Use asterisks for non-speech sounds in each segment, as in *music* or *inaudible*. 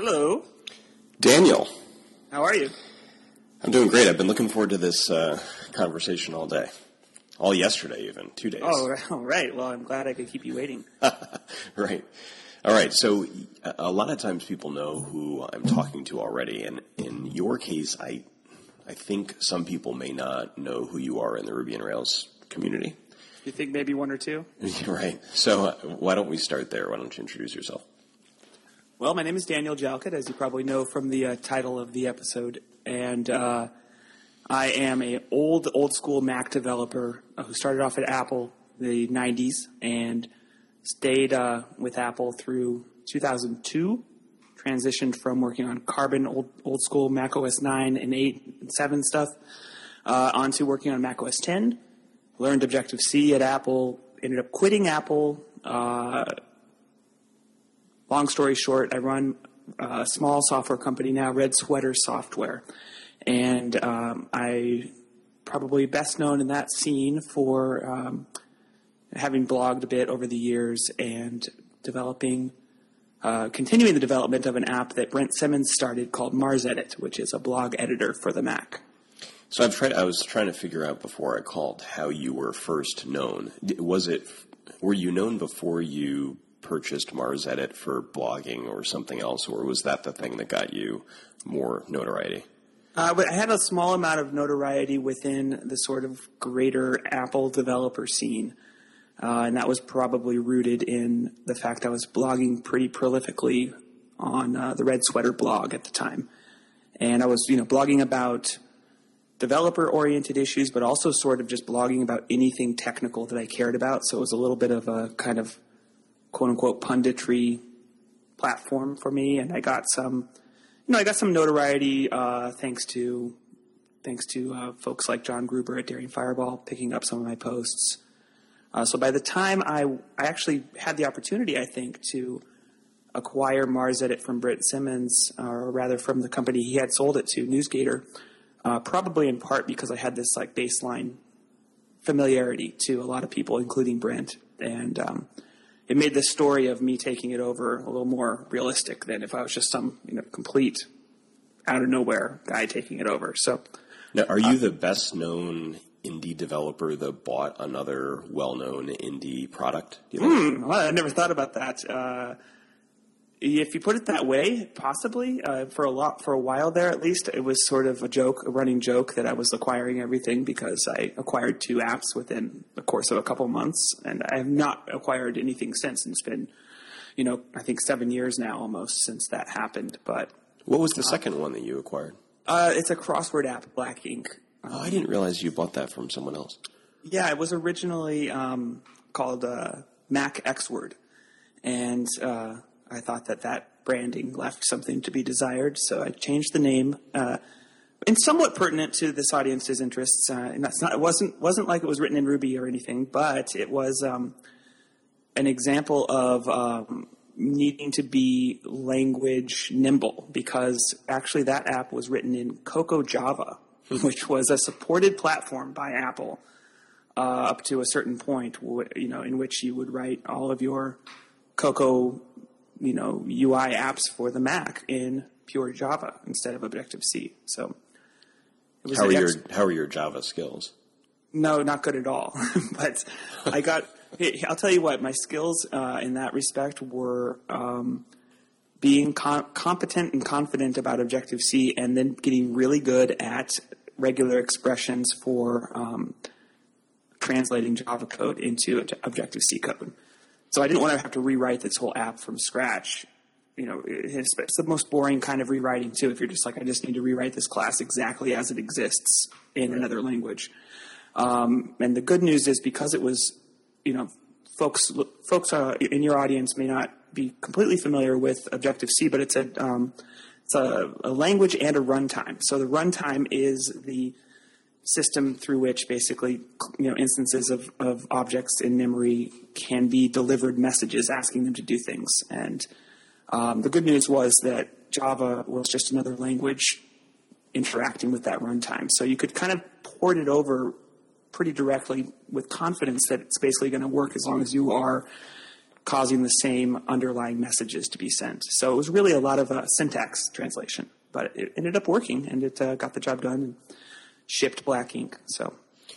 Hello. Daniel, How are you? I'm doing great. I've been looking forward to this uh, conversation all day. All yesterday, even. Two days. Oh, *laughs* all right. Well, I'm glad I could keep you waiting. *laughs* right. All right. So, a lot of times people know who I'm talking to already. And in your case, I, I think some people may not know who you are in the Ruby and Rails community. You think maybe one or two? *laughs* right. So, uh, why don't we start there? Why don't you introduce yourself? Well, my name is Daniel Jalkut, as you probably know from the uh, title of the episode, and uh, I am a old old school Mac developer who started off at Apple in the '90s and stayed uh, with Apple through 2002. Transitioned from working on Carbon old old school Mac OS 9 and 8 and 7 stuff uh, onto working on Mac OS 10. Learned Objective C at Apple. Ended up quitting Apple. Uh, long story short, I run a small software company now, Red Sweater Software, and um, I probably best known in that scene for um, having blogged a bit over the years and developing, uh, continuing the development of an app that Brent Simmons started called MarsEdit, which is a blog editor for the Mac. So I've tried. I was trying to figure out before I called how you were first known. Was it? Were you known before you purchased MarsEdit for blogging or something else, or was that the thing that got you more notoriety? Uh, I had a small amount of notoriety within the sort of greater Apple developer scene. Uh, and that was probably rooted in the fact I was blogging pretty prolifically on uh, the Red Sweater blog at the time. And I was, you know, blogging about developer oriented issues, but also sort of just blogging about anything technical that I cared about. So it was a little bit of a kind of quote unquote punditry platform for me. And I got some, you know, I got some notoriety uh, thanks to thanks to uh, folks like John Gruber at Daring Fireball picking up some of my posts. Uh, so by the time I I actually had the opportunity, I think, to acquire MarsEdit from Brent Simmons, or rather from the company he had sold it to, NewsGator, uh, probably in part because I had this like baseline familiarity to a lot of people, including Brent, and um, it made the story of me taking it over a little more realistic than if I was just some you know complete out of nowhere guy taking it over. So Now, are you the best known indie developer that bought another well-known indie product? You think? Well, I never thought about that. Uh, if you put it that way, possibly uh, for a lot for a while there, at least it was sort of a joke, a running joke that I was acquiring everything because I acquired two apps within the course of a couple months, and I have not acquired anything since. And it's been, you know, I think seven years now almost since that happened. But What was the second one that you acquired? uh, it's a crossword app, Black Ink. Oh, I didn't realize you bought that from someone else. Yeah, it was originally um, called uh, Mac X Word, and uh, I thought that that branding left something to be desired, so I changed the name. Uh, and somewhat pertinent to this audience's interests, uh, and that's not it wasn't wasn't like it was written in Ruby or anything, but it was um, an example of um, needing to be language nimble because actually that app was written in Cocoa Java, *laughs* which was a supported platform by Apple uh, up to a certain point, you know, in which you would write all of your Cocoa, you know, UI apps for the Mac in pure Java instead of Objective C. So it was How are an your How are your Java skills? no, not good at all. *laughs* but I got. *laughs* I'll tell you what. My skills uh, in that respect were um, being com- competent and confident about Objective C, and then getting really good at regular expressions for um, translating Java code into Objective C code. So I didn't want to have to rewrite this whole app from scratch. You know, it's, it's the most boring kind of rewriting too. If you're just like, I just need to rewrite this class exactly as it exists in another language. Um, and the good news is because it was, you know, folks folks uh, in your audience may not be completely familiar with Objective C, but it's a um, it's a, a language and a runtime. So the runtime is the system through which basically you know instances of, of objects in memory can be delivered messages asking them to do things. And um, the good news was that Java was just another language interacting with that runtime. So you could kind of port it over pretty directly with confidence that it's basically going to work as long as you are causing the same underlying messages to be sent. So it was really a lot of uh, syntax translation, but it ended up working and it uh, got the job done and shipped Black Ink. So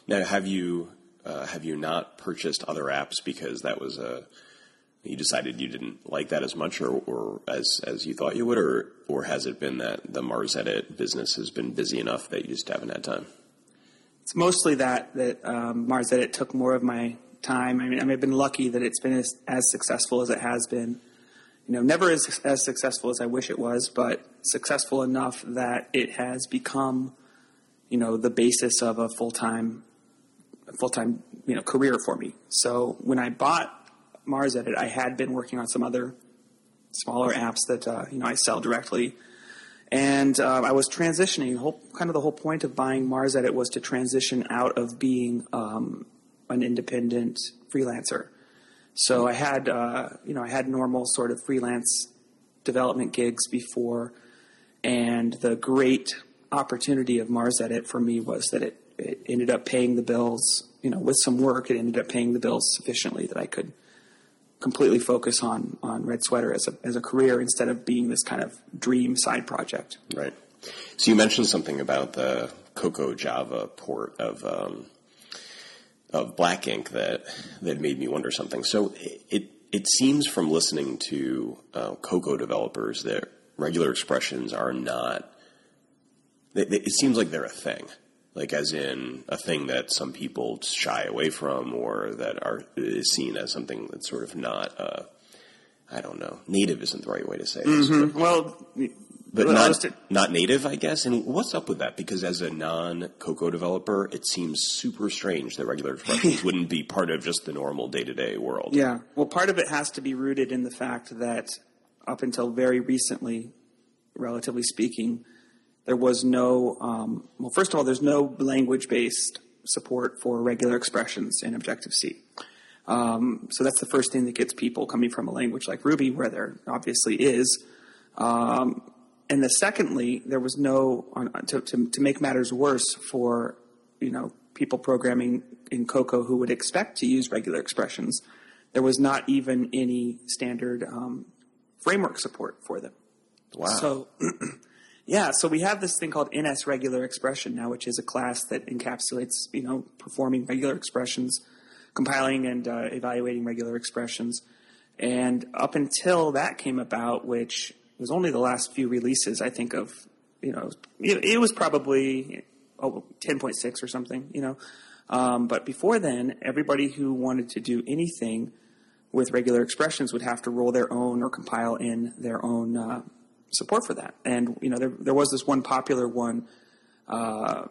now, have you uh, have you not purchased other apps because that was a you decided you didn't like that as much or, or as as you thought you would, or or has it been that the MarsEdit business has been busy enough that you just haven't had time? It's mostly that that um, MarsEdit took more of my time. I mean, I mean, I've been lucky that it's been as, as successful as it has been. You know, never as as successful as I wish it was, but successful enough that it has become, you know, the basis of a full time, full time, you know, career for me. So when I bought MarsEdit, I had been working on some other smaller apps that uh, you know I sell directly, and uh, I was transitioning. Whole, kind of the whole point of buying MarsEdit was to transition out of being um, an independent freelancer. So I had uh, you know I had normal sort of freelance development gigs before, and the great opportunity of MarsEdit for me was that it, it ended up paying the bills. You know, with some work, it ended up paying the bills sufficiently that I could completely focus on on Red Sweater as a as a career instead of being this kind of dream side project. Right. So you mentioned something about the Cocoa Java port of um, of Black Ink that that made me wonder something. So it it seems from listening to uh, Cocoa developers that regular expressions are not. It seems like they're a thing like as in a thing that some people shy away from or that are is seen as something that's sort of not uh, I don't know native isn't the right way to say it. Mm-hmm. Well, but not, not native, I guess. And what's up with that? Because as a non Cocoa developer, it seems super strange that regular expressions *laughs* wouldn't be part of just the normal day to day world. Yeah. Well, part of it has to be rooted in the fact that up until very recently, relatively speaking, there was no, um, well, first of all, there's no language based support for regular expressions in Objective C. Um, so that's the first thing that gets people coming from a language like Ruby, where there obviously is. Um, and the secondly, there was no to, to, to make matters worse for you know people programming in Cocoa who would expect to use regular expressions. There was not even any standard um, framework support for them. Wow. So *clears throat* Yeah, so we have this thing called NSRegularExpression now, which is a class that encapsulates, you know, performing regular expressions, compiling and uh, evaluating regular expressions. And up until that came about, which was only the last few releases, I think of, you know, it, it was probably oh, 10.6 or something, you know. Um, but before then, everybody who wanted to do anything with regular expressions would have to roll their own or compile in their own uh, support for that. And you know, there there was this one popular one uh,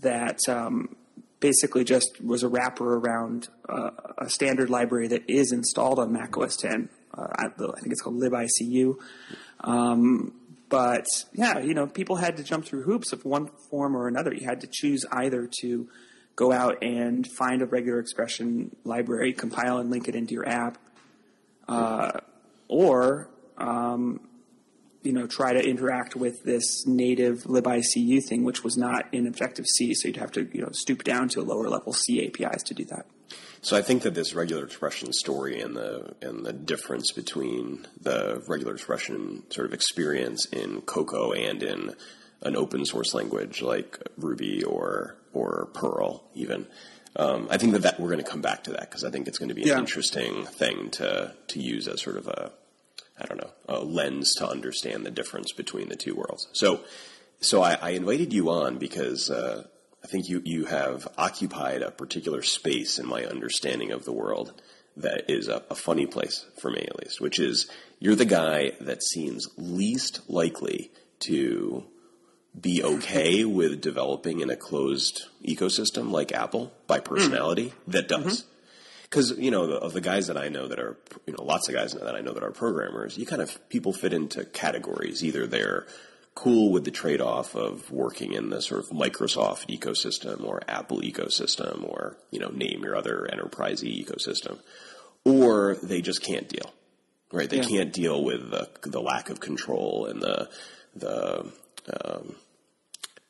that um, basically just was a wrapper around uh, a standard library that is installed on Mac OS 10. Uh, I, I, think it's called libicu. Um, but yeah, you know, people had to jump through hoops of one form or another. You had to choose either to go out and find a regular expression library, compile and link it into your app, uh, or um, you know, try to interact with this native libicu thing, which was not in Objective C. So you'd have to, you know, stoop down to lower level C APIs to do that. So I think that this regular expression story and the and the difference between the regular expression sort of experience in Cocoa and in an open source language like Ruby or or Perl even. Um, I think that, that we're going to come back to that because I think it's going to be an yeah. interesting thing to to use as sort of a I don't know, a lens to understand the difference between the two worlds. So, so I, I invited you on because uh, I think you you have occupied a particular space in my understanding of the world that is a, a funny place for me, at least, which is you're the guy that seems least likely to be okay with developing in a closed ecosystem like Apple by personality mm. that does. Mm-hmm because you know of the guys that I know that are you know lots of guys that I know that are programmers, you kind of people fit into categories. Either they're cool with the trade off of working in the sort of Microsoft ecosystem or Apple ecosystem or you know name your other enterprise ecosystem, or they just can't deal. Right, they yeah. can't deal with the the lack of control and the the um,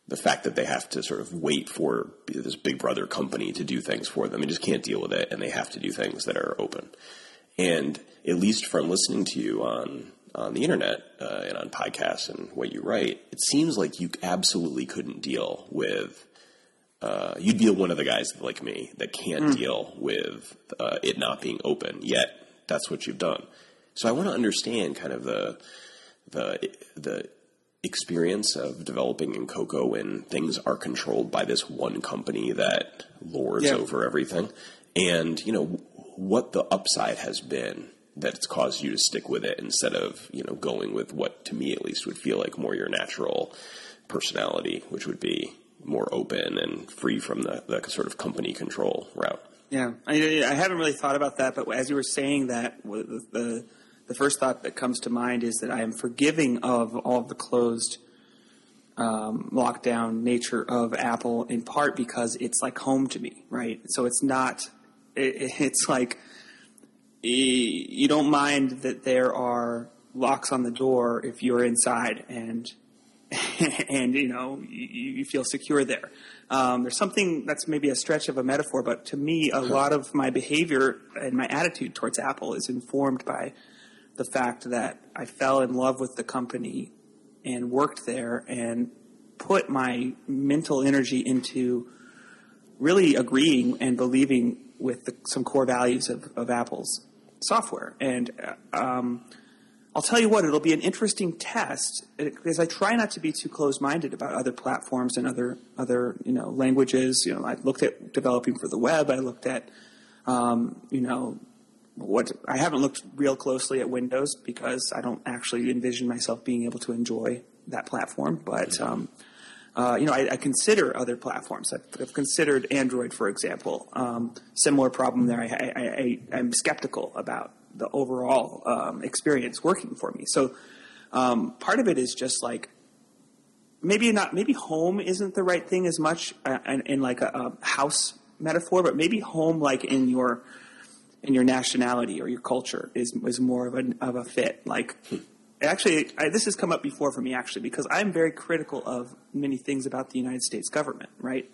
the fact that they have to sort of wait for this big brother company to do things for them. They just can't deal with it, and they have to do things that are open. And at least from listening to you on on the internet uh, and on podcasts and what you write, it seems like you absolutely couldn't deal with. Uh, you'd be one of the guys like me that can't mm. deal with uh, it not being open. Yet that's what you've done. So I want to understand kind of the the the experience of developing in Cocoa when things are controlled by this one company that lords yeah. over everything, and you know what the upside has been that it's caused you to stick with it instead of you know going with what to me at least would feel like more your natural personality, which would be more open and free from the, the sort of company control route. Yeah, I, I haven't really thought about that, but as you were saying that, the, the the first thought that comes to mind is that I am forgiving of all of the closed um, lockdown nature of Apple in part because it's like home to me, right? So it's not, it, *laughs* it's like, you don't mind that there are locks on the door if you're inside and *laughs* and you know you, you feel secure there. Um, there's something that's maybe a stretch of a metaphor, but to me, a lot of my behavior and my attitude towards Apple is informed by the fact that I fell in love with the company and worked there and put my mental energy into really agreeing and believing with the, some core values of, of Apple's software. And uh, um, I'll tell you what, it'll be an interesting test because I try not to be too closed-minded about other platforms and other other you know languages. You know, I looked at developing for the web. I looked at um, you know what I haven't looked real closely at Windows because I don't actually envision myself being able to enjoy that platform. But um, uh, you know, I, I, consider other platforms. I've, I've, considered Android, for example. Um, similar problem there. I, am skeptical about the overall um, experience working for me. So um, part of it is just like maybe not. Maybe home isn't the right thing as much uh, in, in like a, a house metaphor, but maybe home like in your in your nationality or your culture is is more of a of a fit. Like, actually, I, this has come up before for me actually because I'm very critical of many things about the United States government, right?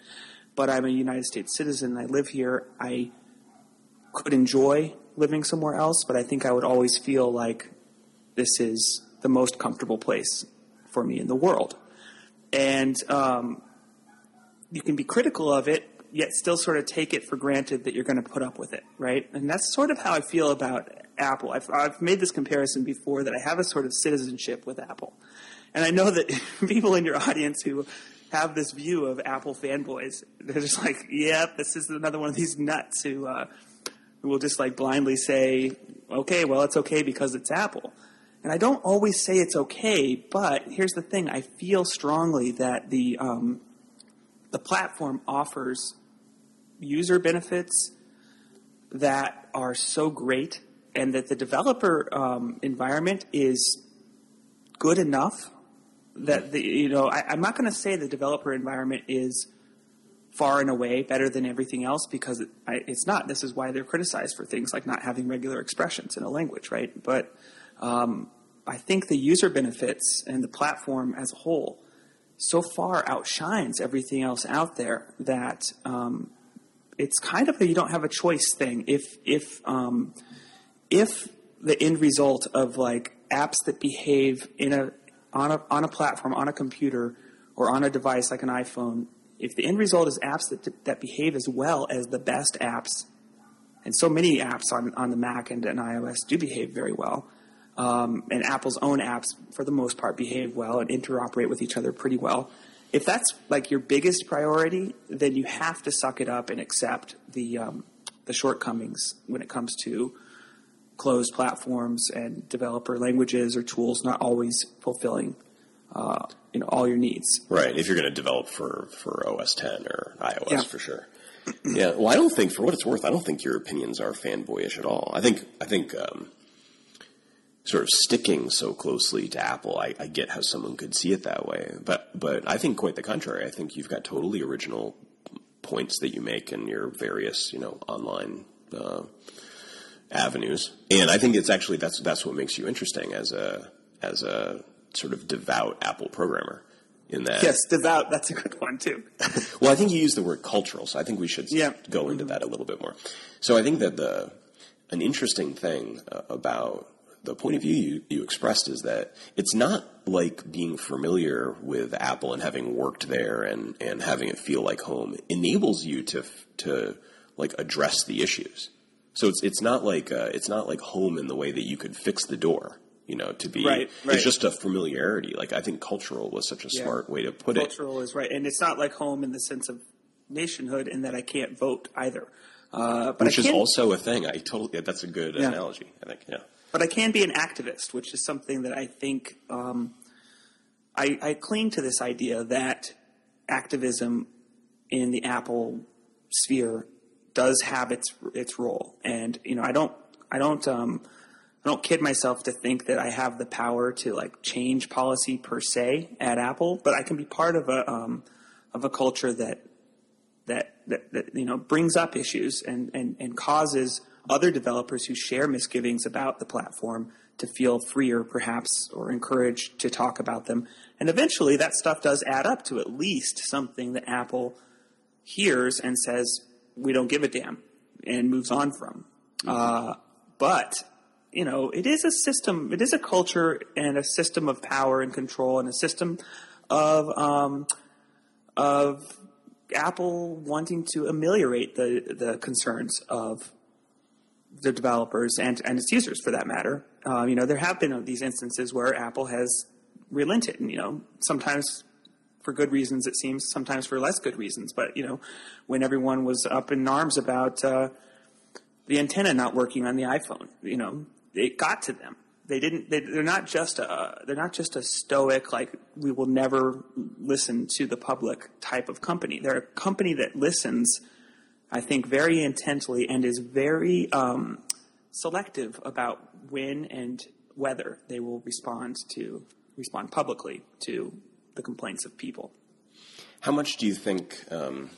But I'm a United States citizen. I live here. I could enjoy living somewhere else, but I think I would always feel like this is the most comfortable place for me in the world. And um, you can be critical of it, yet still sort of take it for granted that you're going to put up with it, right? And that's sort of how I feel about Apple. I've, I've made this comparison before that I have a sort of citizenship with Apple. And I know that *laughs* people in your audience who have this view of Apple fanboys, they're just like, yep, this is another one of these nuts who, uh, who will just like blindly say, okay, well, it's okay because it's Apple. And I don't always say it's okay, but here's the thing: I feel strongly that the um, the platform offers user benefits that are so great and that the developer um, environment is good enough that the you know I, am not going to say the developer environment is far and away better than everything else because it, I, it's not. This is why they're criticized for things like not having regular expressions in a language, right? But um, I think the user benefits and the platform as a whole so far outshines everything else out there that um, it's kind of a you don't have a choice thing. If if um, if the end result of like apps that behave in a on a on a platform on a computer or on a device like an iPhone, if the end result is apps that that behave as well as the best apps, and so many apps on on the Mac and, and iOS do behave very well. Um, and Apple's own apps, for the most part, behave well and interoperate with each other pretty well if that's like your biggest priority, then you have to suck it up and accept the um, the shortcomings when it comes to closed platforms and developer languages or tools not always fulfilling uh, you know all your needs. Right. If you're going to develop for for OS 10 or iOS yeah. for sure. yeah. Well, I don't think, for what it's worth, I don't think your opinions are fanboyish at all. I think I think um, sort of sticking so closely to Apple, I, I, get how someone could see it that way. But but I think quite the contrary. I think you've got totally original points that you make in your various you know online uh, avenues, and I think it's actually that's that's what makes you interesting as a as a sort of devout Apple programmer. In that, yes, devout. That's a good one too. *laughs* well, I think you used the word cultural, so I think we should yeah. go into that a little bit more. So I think that the an interesting thing uh, about the point of view you, you expressed is that it's not like being familiar with Apple and having worked there and, and having it feel like home enables you to to like address the issues. So it's it's not like uh, it's not like home in the way that you could fix the door. You know, to be right, right. it's just a familiarity. Like I think cultural was such a yeah. smart way to put cultural it. Cultural is right, and it's not like home in the sense of nationhood, in that I can't vote either. Uh, Which is also a thing. I totally that's a good yeah. analogy. I think. Yeah but I can be an activist, which is something that I think um, I, I, cling to this idea that activism in the Apple sphere does have its its role, and you know I don't I don't um, I don't kid myself to think that I have the power to like change policy per se at Apple, but I can be part of a um, of a culture that that, that that you know brings up issues and and, and causes other developers who share misgivings about the platform to feel freer, perhaps, or encouraged to talk about them. And eventually, that stuff does add up to at least something that Apple hears and says, we don't give a damn, and moves on from. Mm-hmm. Uh, but, you know, it is a system, it is a culture and a system of power and control and a system of, um, of Apple wanting to ameliorate the, the concerns of the developers and, and its users for that matter. Uh, you know, there have been these instances where Apple has relented, and you know, sometimes for good reasons it seems, sometimes for less good reasons. But you know, when everyone was up in arms about uh, the antenna not working on the iPhone, you know, it got to them. They didn't. They, are not just a. They're not just a stoic like we will never listen to the public type of company. They're a company that listens I think, very intently and is very um, selective about when and whether they will respond to respond publicly to the complaints of people. How much do you think um,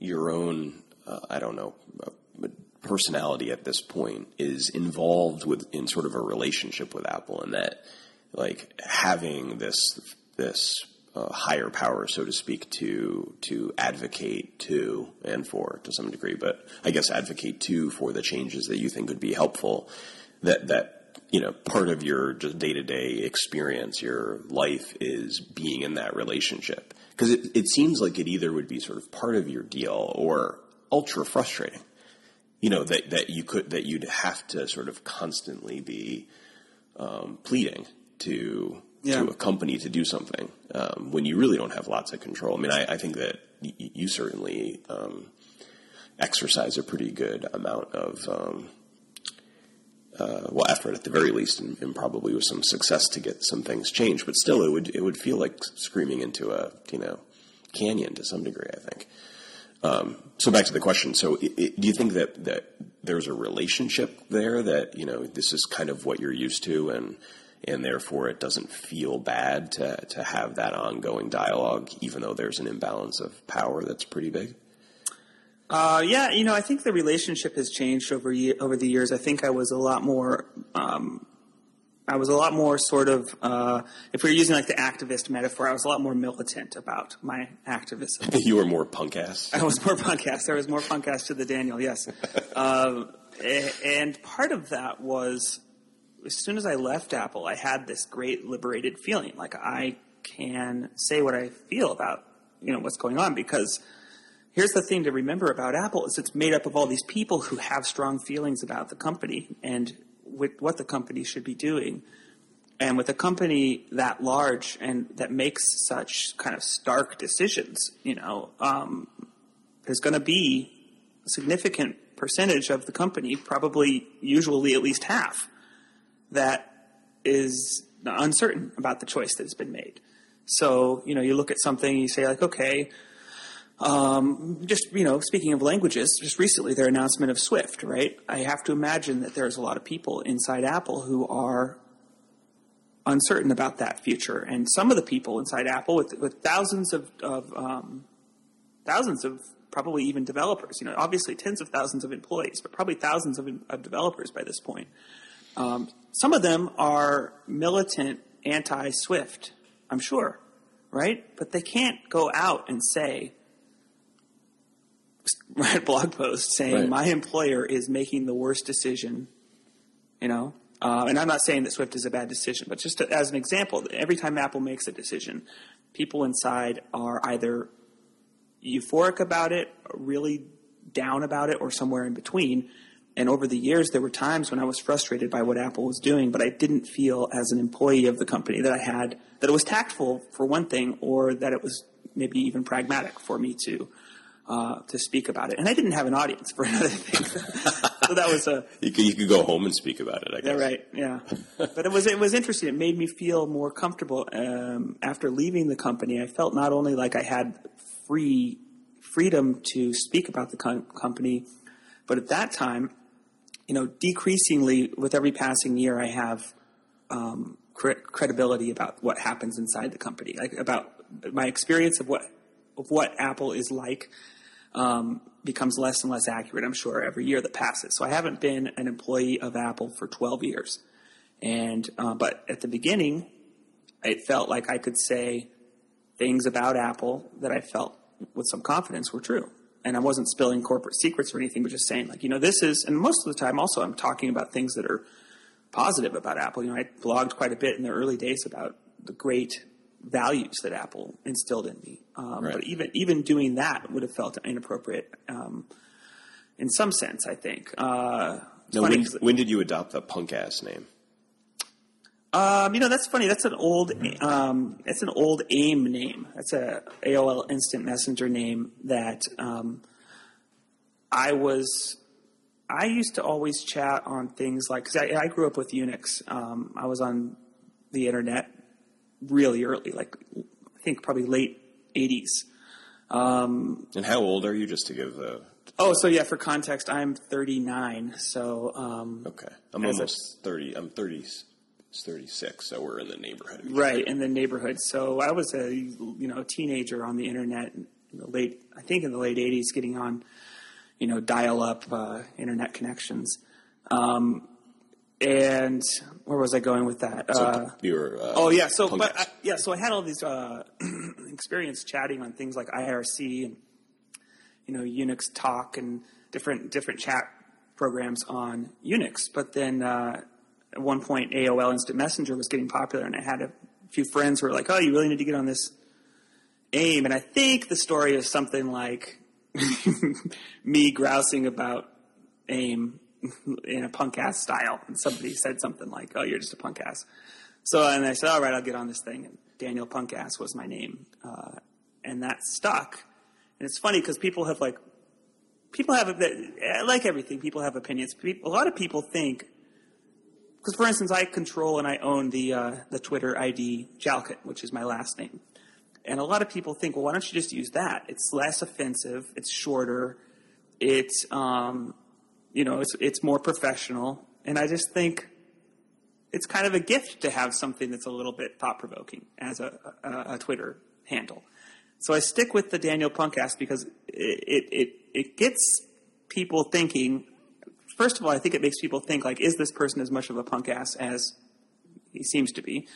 your own, uh, I don't know, uh, personality at this point is involved with in sort of a relationship with Apple, and that like having this this higher power, so to speak, to to advocate to and for to some degree, but I guess advocate to for the changes that you think would be helpful. That that you know part of your just day to day experience, your life is being in that relationship because it, it seems like it either would be sort of part of your deal or ultra frustrating. You know that that you could that you'd have to sort of constantly be um, pleading to yeah. to a company to do something um, when you really don't have lots of control. I mean, I, I think that y- you certainly um, exercise a pretty good amount of um, uh, well effort at the very least, and, and, probably with some success to get some things changed. But still, it would it would feel like screaming into a you know canyon to some degree. I think. Um, so back to the question. So, it, it, do you think that that there's a relationship there that you know this is kind of what you're used to, and and therefore it doesn't feel bad to, to have that ongoing dialogue, even though there's an imbalance of power that's pretty big? Uh, yeah, you know, I think the relationship has changed over over the years. I think I was a lot more, um, I was a lot more sort of, uh, if we are using like the activist metaphor, I was a lot more militant about my activism. *laughs* you were more punk ass. I was more punk ass. There was more punk ass to the Daniel, yes. *laughs* um, and part of that was as soon as I left Apple, I had this great liberated feeling, like I can say what I feel about you know what's going on because here's the thing to remember about Apple is it's made up of all these people who have strong feelings about the company and with what the company should be doing. And with a company that large and that makes such kind of stark decisions, you know, um, there's going to be a significant percentage of the company, probably usually at least half, that is uncertain about the choice that has been made. So, you know, you look at something, you say, like, okay, um, just, you know, speaking of languages, just recently their announcement of Swift, right? I have to imagine that there's a lot of people inside Apple who are uncertain about that future. And some of the people inside Apple, with, with thousands of, of um, thousands of probably even developers, you know, obviously tens of thousands of employees, but probably thousands of, of developers by this point, um, some of them are militant anti Swift, I'm sure, right? But they can't go out and say, *laughs* write a blog post saying Right. my employer is making the worst decision. You know, uh, and I'm not saying that Swift is a bad decision, but just to, as an example, every time Apple makes a decision, people inside are either euphoric about it, really down about it, or somewhere in between. And over the years, there were times when I was frustrated by what Apple was doing, but I didn't feel as an employee of the company that I had that it was tactful for one thing, or that it was maybe even pragmatic for me to uh, to speak about it. And I didn't have an audience for *laughs* another thing, so that was a You could, you could go home and speak about it. I yeah, guess. right. Yeah, but it was it was interesting. It made me feel more comfortable um, after leaving the company. I felt not only like I had free freedom to speak about the com- company, but at that time, you know, decreasingly with every passing year, I have um, cre- credibility about what happens inside the company, like about my experience of what of what Apple is like um, becomes less and less accurate, I'm sure, every year that passes. So I haven't been an employee of Apple for 12 years. And, uh, but at the beginning, it felt like I could say things about Apple that I felt with some confidence were true. And I wasn't spilling corporate secrets or anything, but just saying, like, you know, this is, and most of the time also I'm talking about things that are positive about Apple. You know, I blogged quite a bit in the early days about the great values that Apple instilled in me. Um, Right. But even even doing that would have felt inappropriate um, in some sense. I think. Uh, Now, when, when did you adopt the punk ass name? Um, you know, that's funny. That's an old, um, it's an old AIM name. That's a AOL Instant Messenger name that um, I was. I used to always chat on things like because I, I grew up with Unix. Um, I was on the internet really early, like I think probably late '80s. And how old are you, just to give the. Oh, so yeah. For context, I'm 39. So um, Okay. I'm As a- almost 30. I'm 30, 36, so we're in the neighborhood. right in the neighborhood. So I was a you know teenager on the internet in the late I think in the late '80s, getting on you know dial-up uh, internet connections. Um, and where was I going with that? So uh, you were. Uh, oh yeah, so but I, yeah, so I had all these uh, *clears throat* experience chatting on things like IRC and you know Unix Talk and different different chat programs on Unix. But then uh, at one point, AOL Instant Messenger was getting popular, and I had a few friends who were like, "Oh, you really need to get on this AIM." And I think the story is something like *laughs* me grousing about AIM in a punk ass style, and somebody said something like, "Oh, you're just a punk ass." So, and I said, "All right, I'll get on this thing." And Daniel Punkass was my name, uh, and that stuck. And it's funny because people have like people have like everything. People have opinions. A lot of people think because, for instance, I control and I own the uh, the Twitter ID Jalkut, which is my last name. And a lot of people think, well, why don't you just use that? It's less offensive. It's shorter. It's um, you know, it's it's more professional. And I just think it's kind of a gift to have something that's a little bit thought provoking as a, a, a Twitter handle. So I stick with the Daniel Punkass because it, it, it, it gets people thinking. First of all, I think it makes people think like, is this person as much of a punk ass as he seems to be?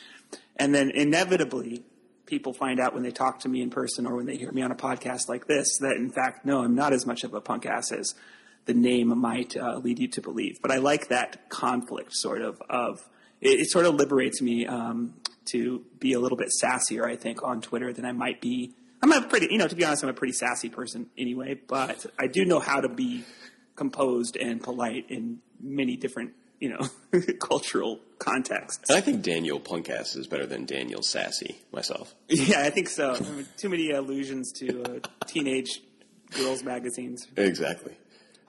And then inevitably, people find out when they talk to me in person or when they hear me on a podcast like this that in fact, no, I'm not as much of a punk ass as the name might uh, lead you to believe. But I like that conflict, sort of. Of it, it sort of liberates me um, to be a little bit sassier, I think, on Twitter than I might be. I'm a pretty, you know, to be honest, I'm a pretty sassy person anyway. But I do know how to be composed and polite in many different, you know, *laughs* cultural contexts. And I think Daniel Punkass is better than Daniel Sassy myself. Yeah, I think so. I mean, too many allusions to uh, teenage girls magazines. Exactly.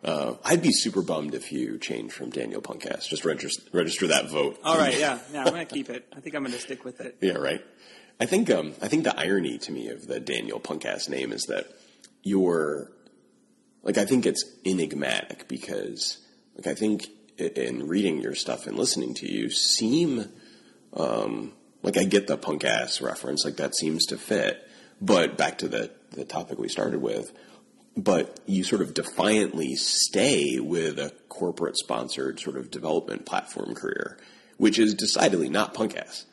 Uh, I'd be super bummed if you changed from Daniel Punkass. Just register, register that vote. All right, *laughs* yeah, yeah, I'm gonna keep it. I think I'm gonna stick with it. Yeah, right. I think um, I think the irony to me of the Daniel Punkass name is that you're like I think it's enigmatic because like I think in reading your stuff and listening to you seem um, like I get the punk ass reference like that seems to fit, but back to the the topic we started with, but you sort of defiantly stay with a corporate sponsored sort of development platform career, which is decidedly not punk ass.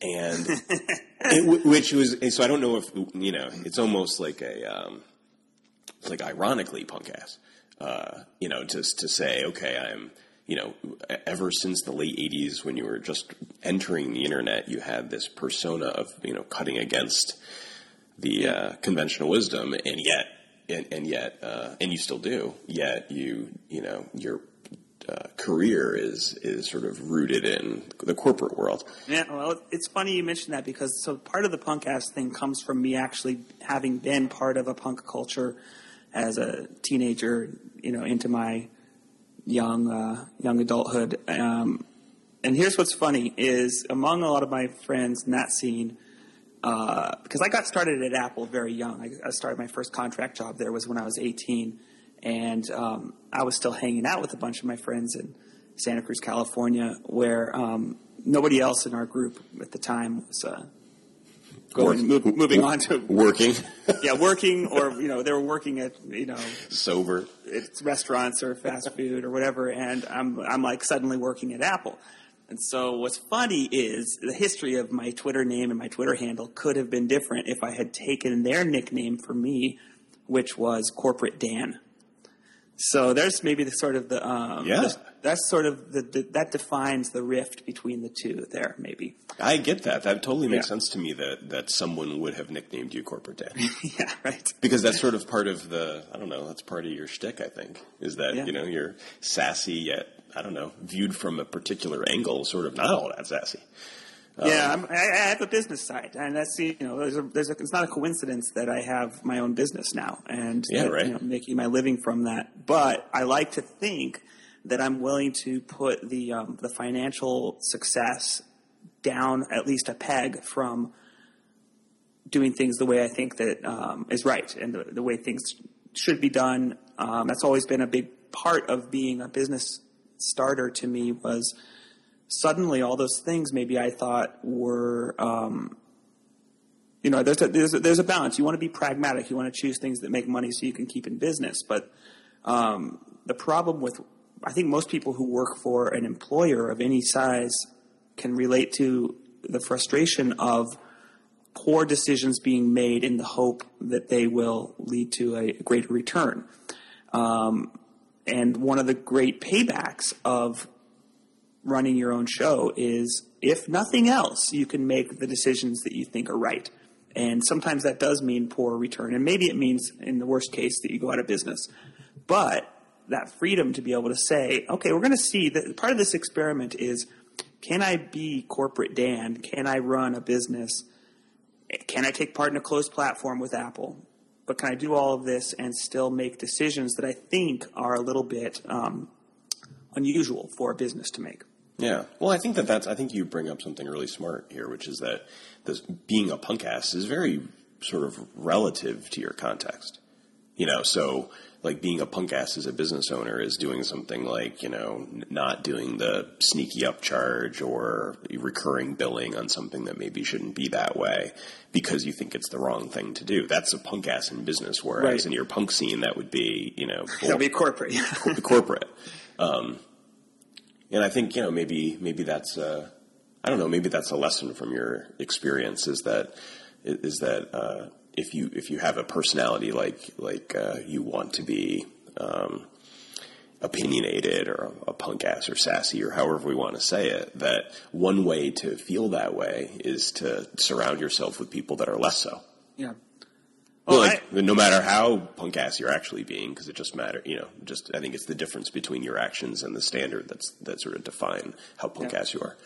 And *laughs* it, which was so I don't know if you know it's almost like a um, like ironically punk ass. Uh, you know, just to say, okay, I'm, you know, ever since the late '80s when you were just entering the internet, you had this persona of you know cutting against the uh, conventional wisdom, and yet, and, and yet, uh, and you still do. Yet you, you know, your uh, career is is sort of rooted in the corporate world. Yeah, well, it's funny you mentioned that because so part of the punk ass thing comes from me actually having been part of a punk culture as a teenager, you know, into my young uh, young adulthood. Um, and here's what's funny is among a lot of my friends in that scene, uh, because I got started at Apple very young. I, I, started my first contract job there was when I was 18, and um, I was still hanging out with a bunch of my friends in Santa Cruz, California, where um, nobody else in our group at the time was uh, going move, moving on to *laughs* working. yeah, working, or you know, they were working at you know sober it's restaurants or fast food or whatever, and I'm I'm like suddenly working at Apple. And so what's funny is the history of my Twitter name and my Twitter handle could have been different if I had taken their nickname for me, which was Corporate Dan. So there's maybe the sort of the um, yeah. The, that's sort of the, the, that defines the rift between the two there maybe. I get that. That totally makes yeah. sense to me that that someone would have nicknamed you Corporate Dan. *laughs* yeah, right. Because that's sort of part of the I don't know. That's part of your shtick. I think is that yeah. you know you're sassy yet I don't know viewed from a particular angle, sort of not all that sassy. Yeah, um, I, I have a business side, and that's you know, there's a, there's a, it's not a coincidence that I have my own business now, and yeah, that, right. you know, making my living from that. But I like to think that I'm willing to put the um, the financial success down at least a peg from doing things the way I think that um, is right and the, the, way things should be done. Um, that's always been a big part of being a business starter to me was suddenly all those things maybe I thought were, um, you know, there's a, there's a, there's a balance. You want to be pragmatic. You want to choose things that make money so you can keep in business. But um, the problem with, I think most people who work for an employer of any size can relate to the frustration of poor decisions being made in the hope that they will lead to a greater return. Um, and one of the great paybacks of running your own show is, if nothing else, you can make the decisions that you think are right. And sometimes that does mean poor return. And maybe it means, in the worst case, that you go out of business. But that freedom to be able to say, okay, we're going to see that part of this experiment is can I be corporate Dan? Can I run a business? Can I take part in a closed platform with Apple? But can I do all of this and still make decisions that I think are a little bit um, unusual for a business to make? Yeah. Well, I think that that's, I think you bring up something really smart here, which is that this, being a punk ass is very sort of relative to your context. You know, so like being a punk ass as a business owner is doing something like, you know, not doing the sneaky upcharge or recurring billing on something that maybe shouldn't be that way because you think it's the wrong thing to do. That's a punk ass in business, whereas right. in your punk scene, that would be, you know, *laughs* that be corporate. *laughs* corporate. Um, and I think you know maybe maybe that's a, I don't know maybe that's a lesson from your experience is that is that uh, if you if you have a personality like like uh, you want to be um, opinionated or a, a punk ass or sassy or however we want to say it that one way to feel that way is to surround yourself with people that are less so. Yeah. Well, like, I, no matter how punk ass you're actually being, because it just matter, you know, just I think it's the difference between your actions and the standard that's that sort of define how punk yeah. ass you are.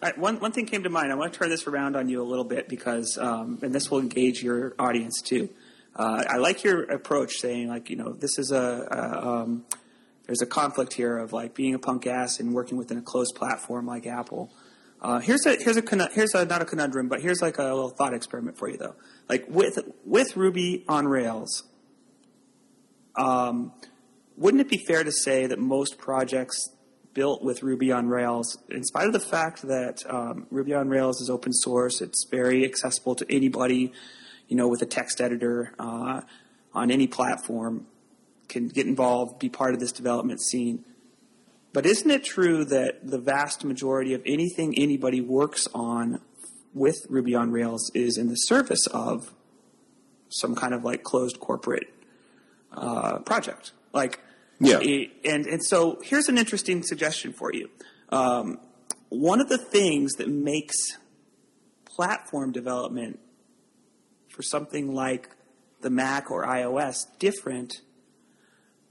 Right, one one thing came to mind. I want to turn this around on you a little bit because, um, and this will engage your audience too. Uh, I like your approach, saying like, you know, this is a, a um, there's a conflict here of like being a punk ass and working within a closed platform like Apple. Uh, here's a here's a here's a not a conundrum, but here's like a little thought experiment for you though. Like with with Ruby on Rails, um, wouldn't it be fair to say that most projects built with Ruby on Rails, in spite of the fact that um, Ruby on Rails is open source, it's very accessible to anybody, you know, with a text editor uh, on any platform, can get involved, be part of this development scene. But isn't it true that the vast majority of anything anybody works on with Ruby on Rails is in the service of some kind of like closed corporate uh, project. Like, Yeah. and and so here's an interesting suggestion for you. Um, one of the things that makes platform development for something like the Mac or iOS different.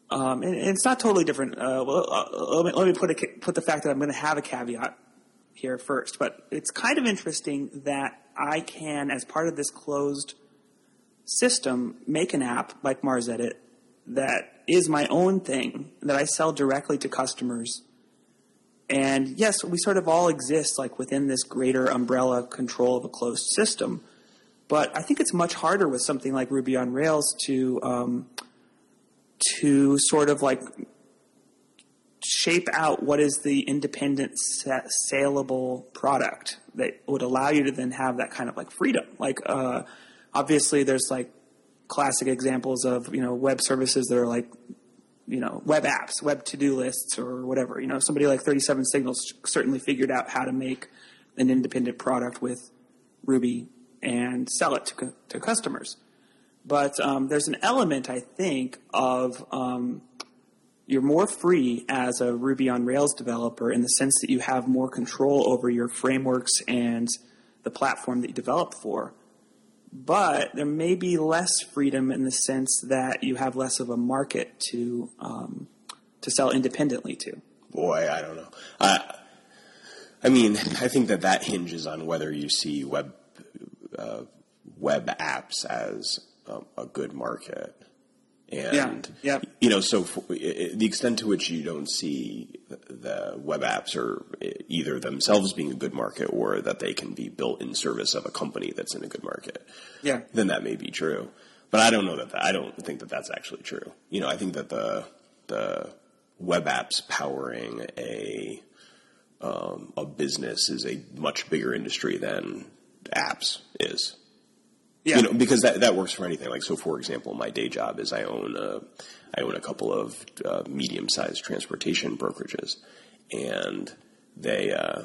Um, and, and it's not totally different. Uh, well, uh, let me, let me put, a, put the fact that I'm going to have a caveat here first. But it's kind of interesting that I can, as part of this closed system, make an app like MarsEdit that is my own thing that I sell directly to customers. And yes, we sort of all exist like within this greater umbrella control of a closed system. But I think it's much harder with something like Ruby on Rails to um, to sort of like shape out what is the independent sa- saleable product that would allow you to then have that kind of like freedom. Like uh, obviously, there's like classic examples of you know web services that are like you know web apps, web to do lists, or whatever. You know, somebody like 37 Signals certainly figured out how to make an independent product with Ruby and sell it to, to customers. But um, there's an element, I think, of um, you're more free as a Ruby on Rails developer in the sense that you have more control over your frameworks and the platform that you develop for. But there may be less freedom in the sense that you have less of a market to um, to sell independently to. Boy, I don't know. I, I mean, I think that that hinges on whether you see web uh, web apps as a, a good market. And Yeah, yeah. you know, so for, the extent to which you don't see the web apps are either themselves being a good market or that they can be built in service of a company that's in a good market, Yeah. then that may be true. But I don't know that, that I don't think that that's actually true. You know, I think that the the web apps powering a um, a business is a much bigger industry than apps is. Yeah. You know, because that, that works for anything. Like, so for example, my day job is I own a, I own a couple of uh, medium sized transportation brokerages, and they uh,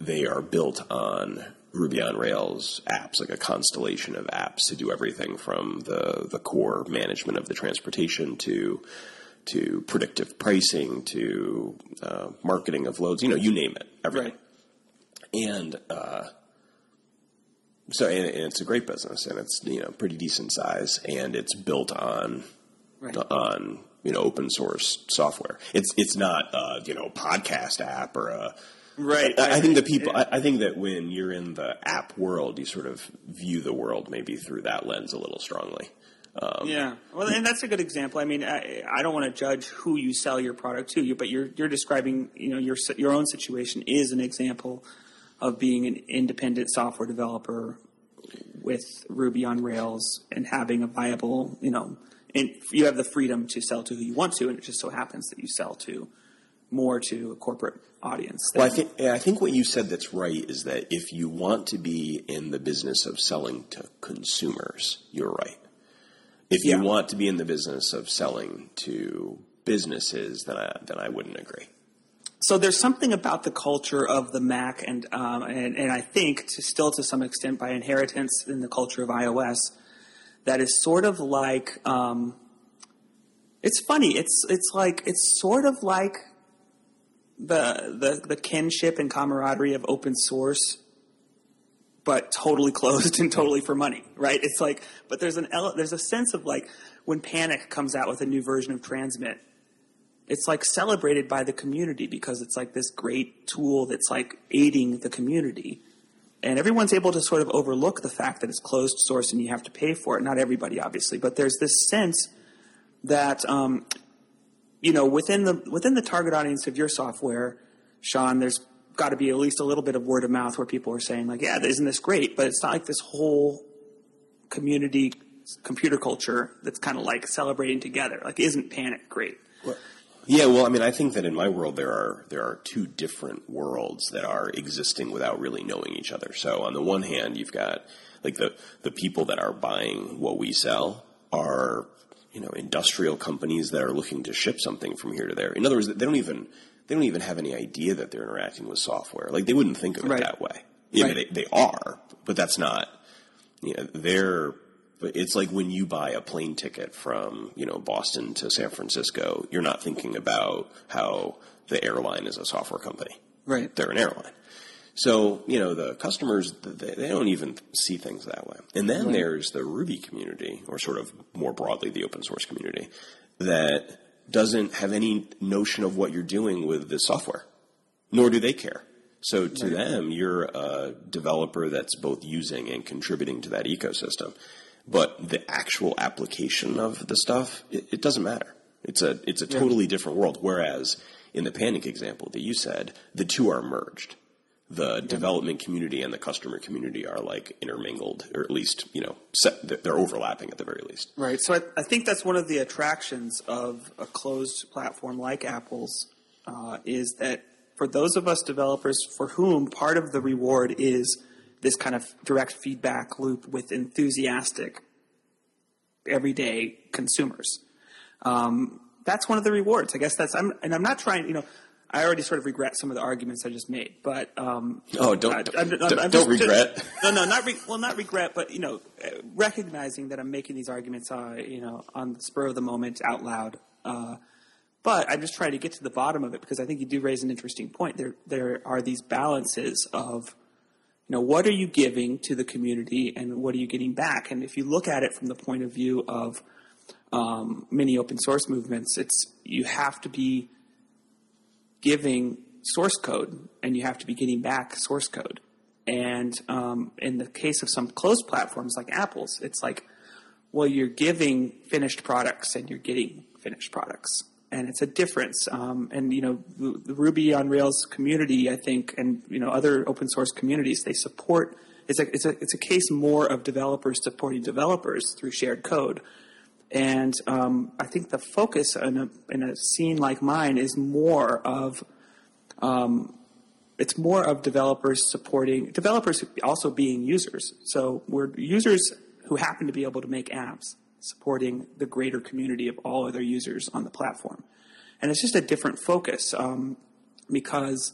they are built on Ruby on Rails apps, like a constellation of apps to do everything from the the core management of the transportation to to predictive pricing to uh, marketing of loads. You know, you name it, everything. Right. And uh, so, and, and it's a great business, and it's you know pretty decent size, and it's built on Right. on you know open source software. It's it's not a you know podcast app or a Right. I I think that people. I I think that when you're in the app world, you sort of view the world maybe through that lens a little strongly. Um, Yeah, well, and that's a good example. I mean, I, I don't want to judge who you sell your product to, you, but you're you're describing, you know, your your own situation is an example of being an independent software developer with Ruby on Rails and having a viable, you know, and you have the freedom to sell to who you want to, and it just so happens that you sell to more to a corporate audience. Well, I think I think what you said that's right is that if you want to be in the business of selling to consumers, you're right. If you Yeah. want to be in the business of selling to businesses, then I then I wouldn't agree. So there's something about the culture of the Mac, and um, and, and I think to still to some extent by inheritance in the culture of iOS, that is sort of like um, it's funny. It's it's like it's sort of like the the the kinship and camaraderie of open source, but totally *laughs* closed and totally for money, right? It's like, but there's an there's a sense of like when Panic comes out with a new version of Transmit, it's like celebrated by the community because it's like this great tool that's like aiding the community. And everyone's able to sort of overlook the fact that it's closed source and you have to pay for it. Not everybody, obviously, but there's this sense that um, you know within the within the target audience of your software, Sean, there's got to be at least a little bit of word of mouth where people are saying like, "Yeah, isn't this great?" But it's not like this whole community computer culture that's kind of like celebrating together. Like, isn't Panic great? Yeah, well, I mean, I think that in my world there are there are two different worlds that are existing without really knowing each other. So on the one hand, you've got like the the people that are buying what we sell are you know industrial companies that are looking to ship something from here to there. In other words, they don't even they don't even have any idea that they're interacting with software. Like they wouldn't think of it Right. that way. Yeah, Right. they, they are, but that's not. You know, they're it's like when you buy a plane ticket from, you know, Boston to San Francisco, you're not thinking about how the airline is a software company. Right. They're an airline. So, you know, the customers, they, they don't even see things that way. And then right. there's the Ruby community, or sort of more broadly the open source community, that doesn't have any notion of what you're doing with the software, nor do they care. So to right. them, you're a developer that's both using and contributing to that ecosystem. But the actual application of the stuff, it, it doesn't matter. It's a it's a totally yeah. different world. Whereas in the panic example that you said, the two are merged. The yeah. development community and the customer community are like intermingled, or at least you know set, they're overlapping at the very least. Right. So I, I, think that's one of the attractions of a closed platform like Apple's uh, is that for those of us developers for whom part of the reward is this kind of direct feedback loop with enthusiastic, everyday consumers. Um, that's one of the rewards. I guess that's, I'm, and I'm not trying, you know, I already sort of regret some of the arguments I just made, but um, oh, don't I, I'm, I'm, don't, I'm don't regret. No, no, not re, well, not regret, but you know, recognizing that I'm making these arguments, uh, you know, on the spur of the moment, out loud. Uh, but I'm just trying to get to the bottom of it because I think you do raise an interesting point. There, there are these balances of, you know, what are you giving to the community and what are you getting back? And if you look at it from the point of view of um, many open source movements, it's you have to be giving source code and you have to be getting back source code. And um, in the case of some closed platforms like Apple's, it's like, well, you're giving finished products and you're getting finished products and it's a difference. Um, and you know, the, Ruby on Rails community, I think, and you know, other open source communities, they support. It's a it's a it's a case more of developers supporting developers through shared code. And um, I think the focus in a, in a scene like mine is more of um, it's more of developers supporting developers also being users. So we're users who happen to be able to make apps supporting the greater community of all other users on the platform. And it's just a different focus um, because,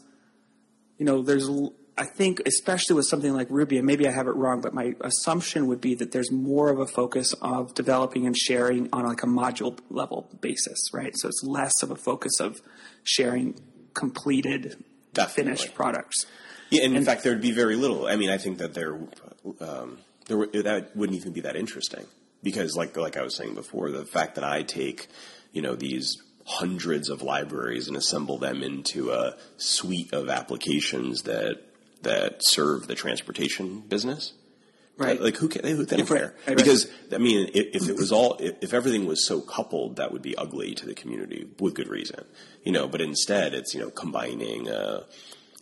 you know, there's, I think, especially with something like Ruby, and maybe I have it wrong, but my assumption would be that there's more of a focus of developing and sharing on like a module level basis, right? So it's less of a focus of sharing completed, Definitely. finished products. Yeah, and in fact, there'd be very little. I mean, I think that there, um, there that wouldn't even be that interesting because like like I was saying before, the fact that I take you know these hundreds of libraries and assemble them into a suite of applications that that serve the transportation business. Right. Like who can, who can care? Right. Because I mean, if, if, it was all, if, if everything was so coupled, that would be ugly to the community with good reason, you know. But instead, it's you know combining, uh,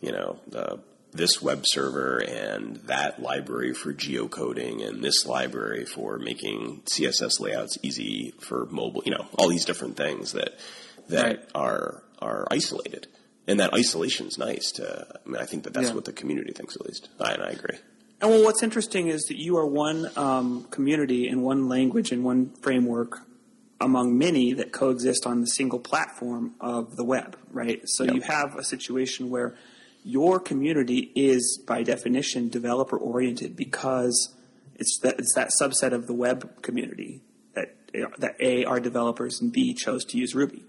you know, uh, this web server and that library for geocoding and this library for making CSS layouts easy for mobile, you know, all these different things that that right. are are isolated. And that isolation is nice to I mean I think that that's yeah. what the community thinks at least. I and I agree. And well what's interesting is that you are one um, community in one language and one framework among many that coexist on the single platform of the web, right? So yep. you have a situation where your community is by definition developer oriented because it's that it's that subset of the web community that that a are developers and b chose to use Ruby.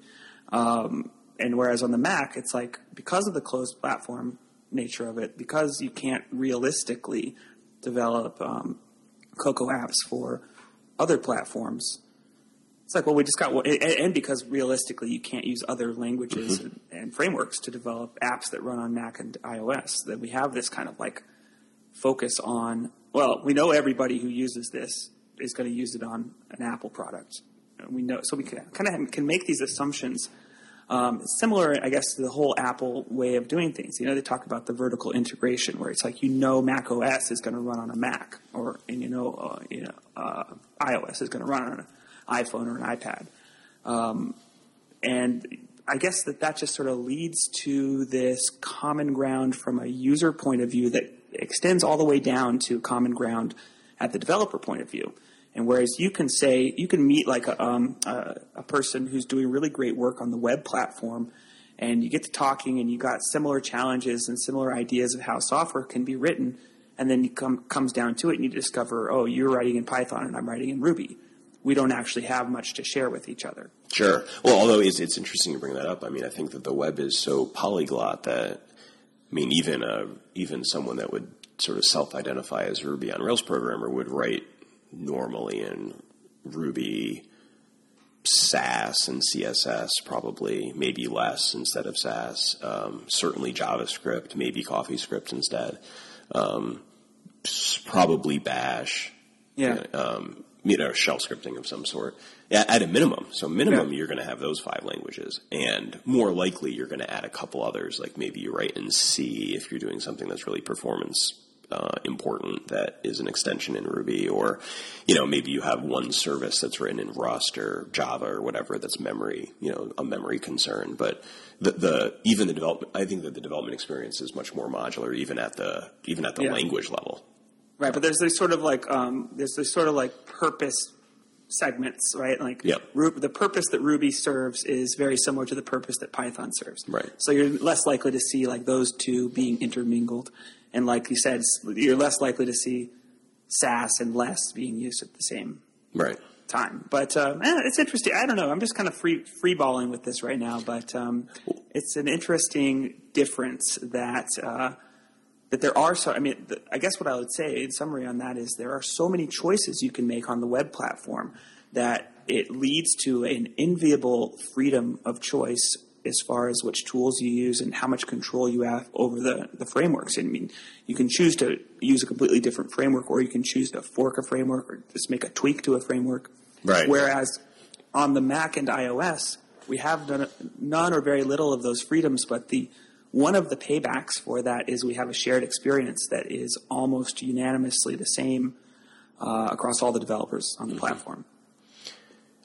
Um, and whereas on the Mac, it's like because of the closed platform nature of it, because you can't realistically develop um, Cocoa apps for other platforms, it's like, well, we just got, and because realistically you can't use other languages mm-hmm. and, and, frameworks to develop apps that run on Mac and iOS, that we have this kind of like focus on, well, we know everybody who uses this is going to use it on an Apple product. We know, so we can, kind of can make these assumptions. Um, similar, I guess, to the whole Apple way of doing things. You know, they talk about the vertical integration, where it's like you know Mac OS is going to run on a Mac, or and you know, uh, you know, uh, iOS is going to run on a iPhone or an iPad. Um, and I guess that that just sort of leads to this common ground from a user point of view that extends all the way down to common ground at the developer point of view. And whereas you can say, you can meet like a, um, a, a, person who's doing really great work on the web platform, and you get to talking and you got similar challenges and similar ideas of how software can be written, and then it come, comes down to it, and you discover, oh, you're writing in Python and I'm writing in Ruby. We don't actually have much to share with each other. Sure. Well, although it's, it's interesting to bring that up. I mean, I think that the web is so polyglot that, I mean, even a, even someone that would sort of self-identify as a Ruby on Rails programmer would write normally in Ruby, Sass and CSS, probably maybe less instead of Sass. Um, certainly JavaScript, maybe CoffeeScript instead. Um, probably Bash. Yeah. Um, you know, shell scripting of some sort at a minimum. So minimum, yeah. you're going to have those five languages, and more likely you're going to add a couple others, like maybe you write in C if you're doing something that's really performance uh, important that is an extension in Ruby, or you know maybe you have one service that's written in Rust or Java or whatever that's memory, you know, a memory concern. But the, the even the development, I think that the development experience is much more modular, even at the even at the yeah. language level. Right, but there's this sort of like um, there's this sort of like purpose segments, right? Like yep. Ru- the purpose that Ruby serves is very similar to the purpose that Python serves. Right. So you're less likely to see like those two being intermingled, and like you said, you're less likely to see Sass and less being used at the same right time. But uh, eh, it's interesting. I don't know. I'm just kind of free free balling with this right now, but um, it's an interesting difference that. Uh, that there are so I mean the, I guess what I would say in summary on that is there are so many choices you can make on the web platform that it leads to an enviable freedom of choice as far as which tools you use and how much control you have over the, the frameworks. I mean, you can choose to use a completely different framework or you can choose to fork a framework or just make a tweak to a framework. Right. Whereas on the Mac and iOS, we have none, none or very little of those freedoms, but the one of the paybacks for that is we have a shared experience that is almost unanimously the same uh, across all the developers on the mm-hmm. platform.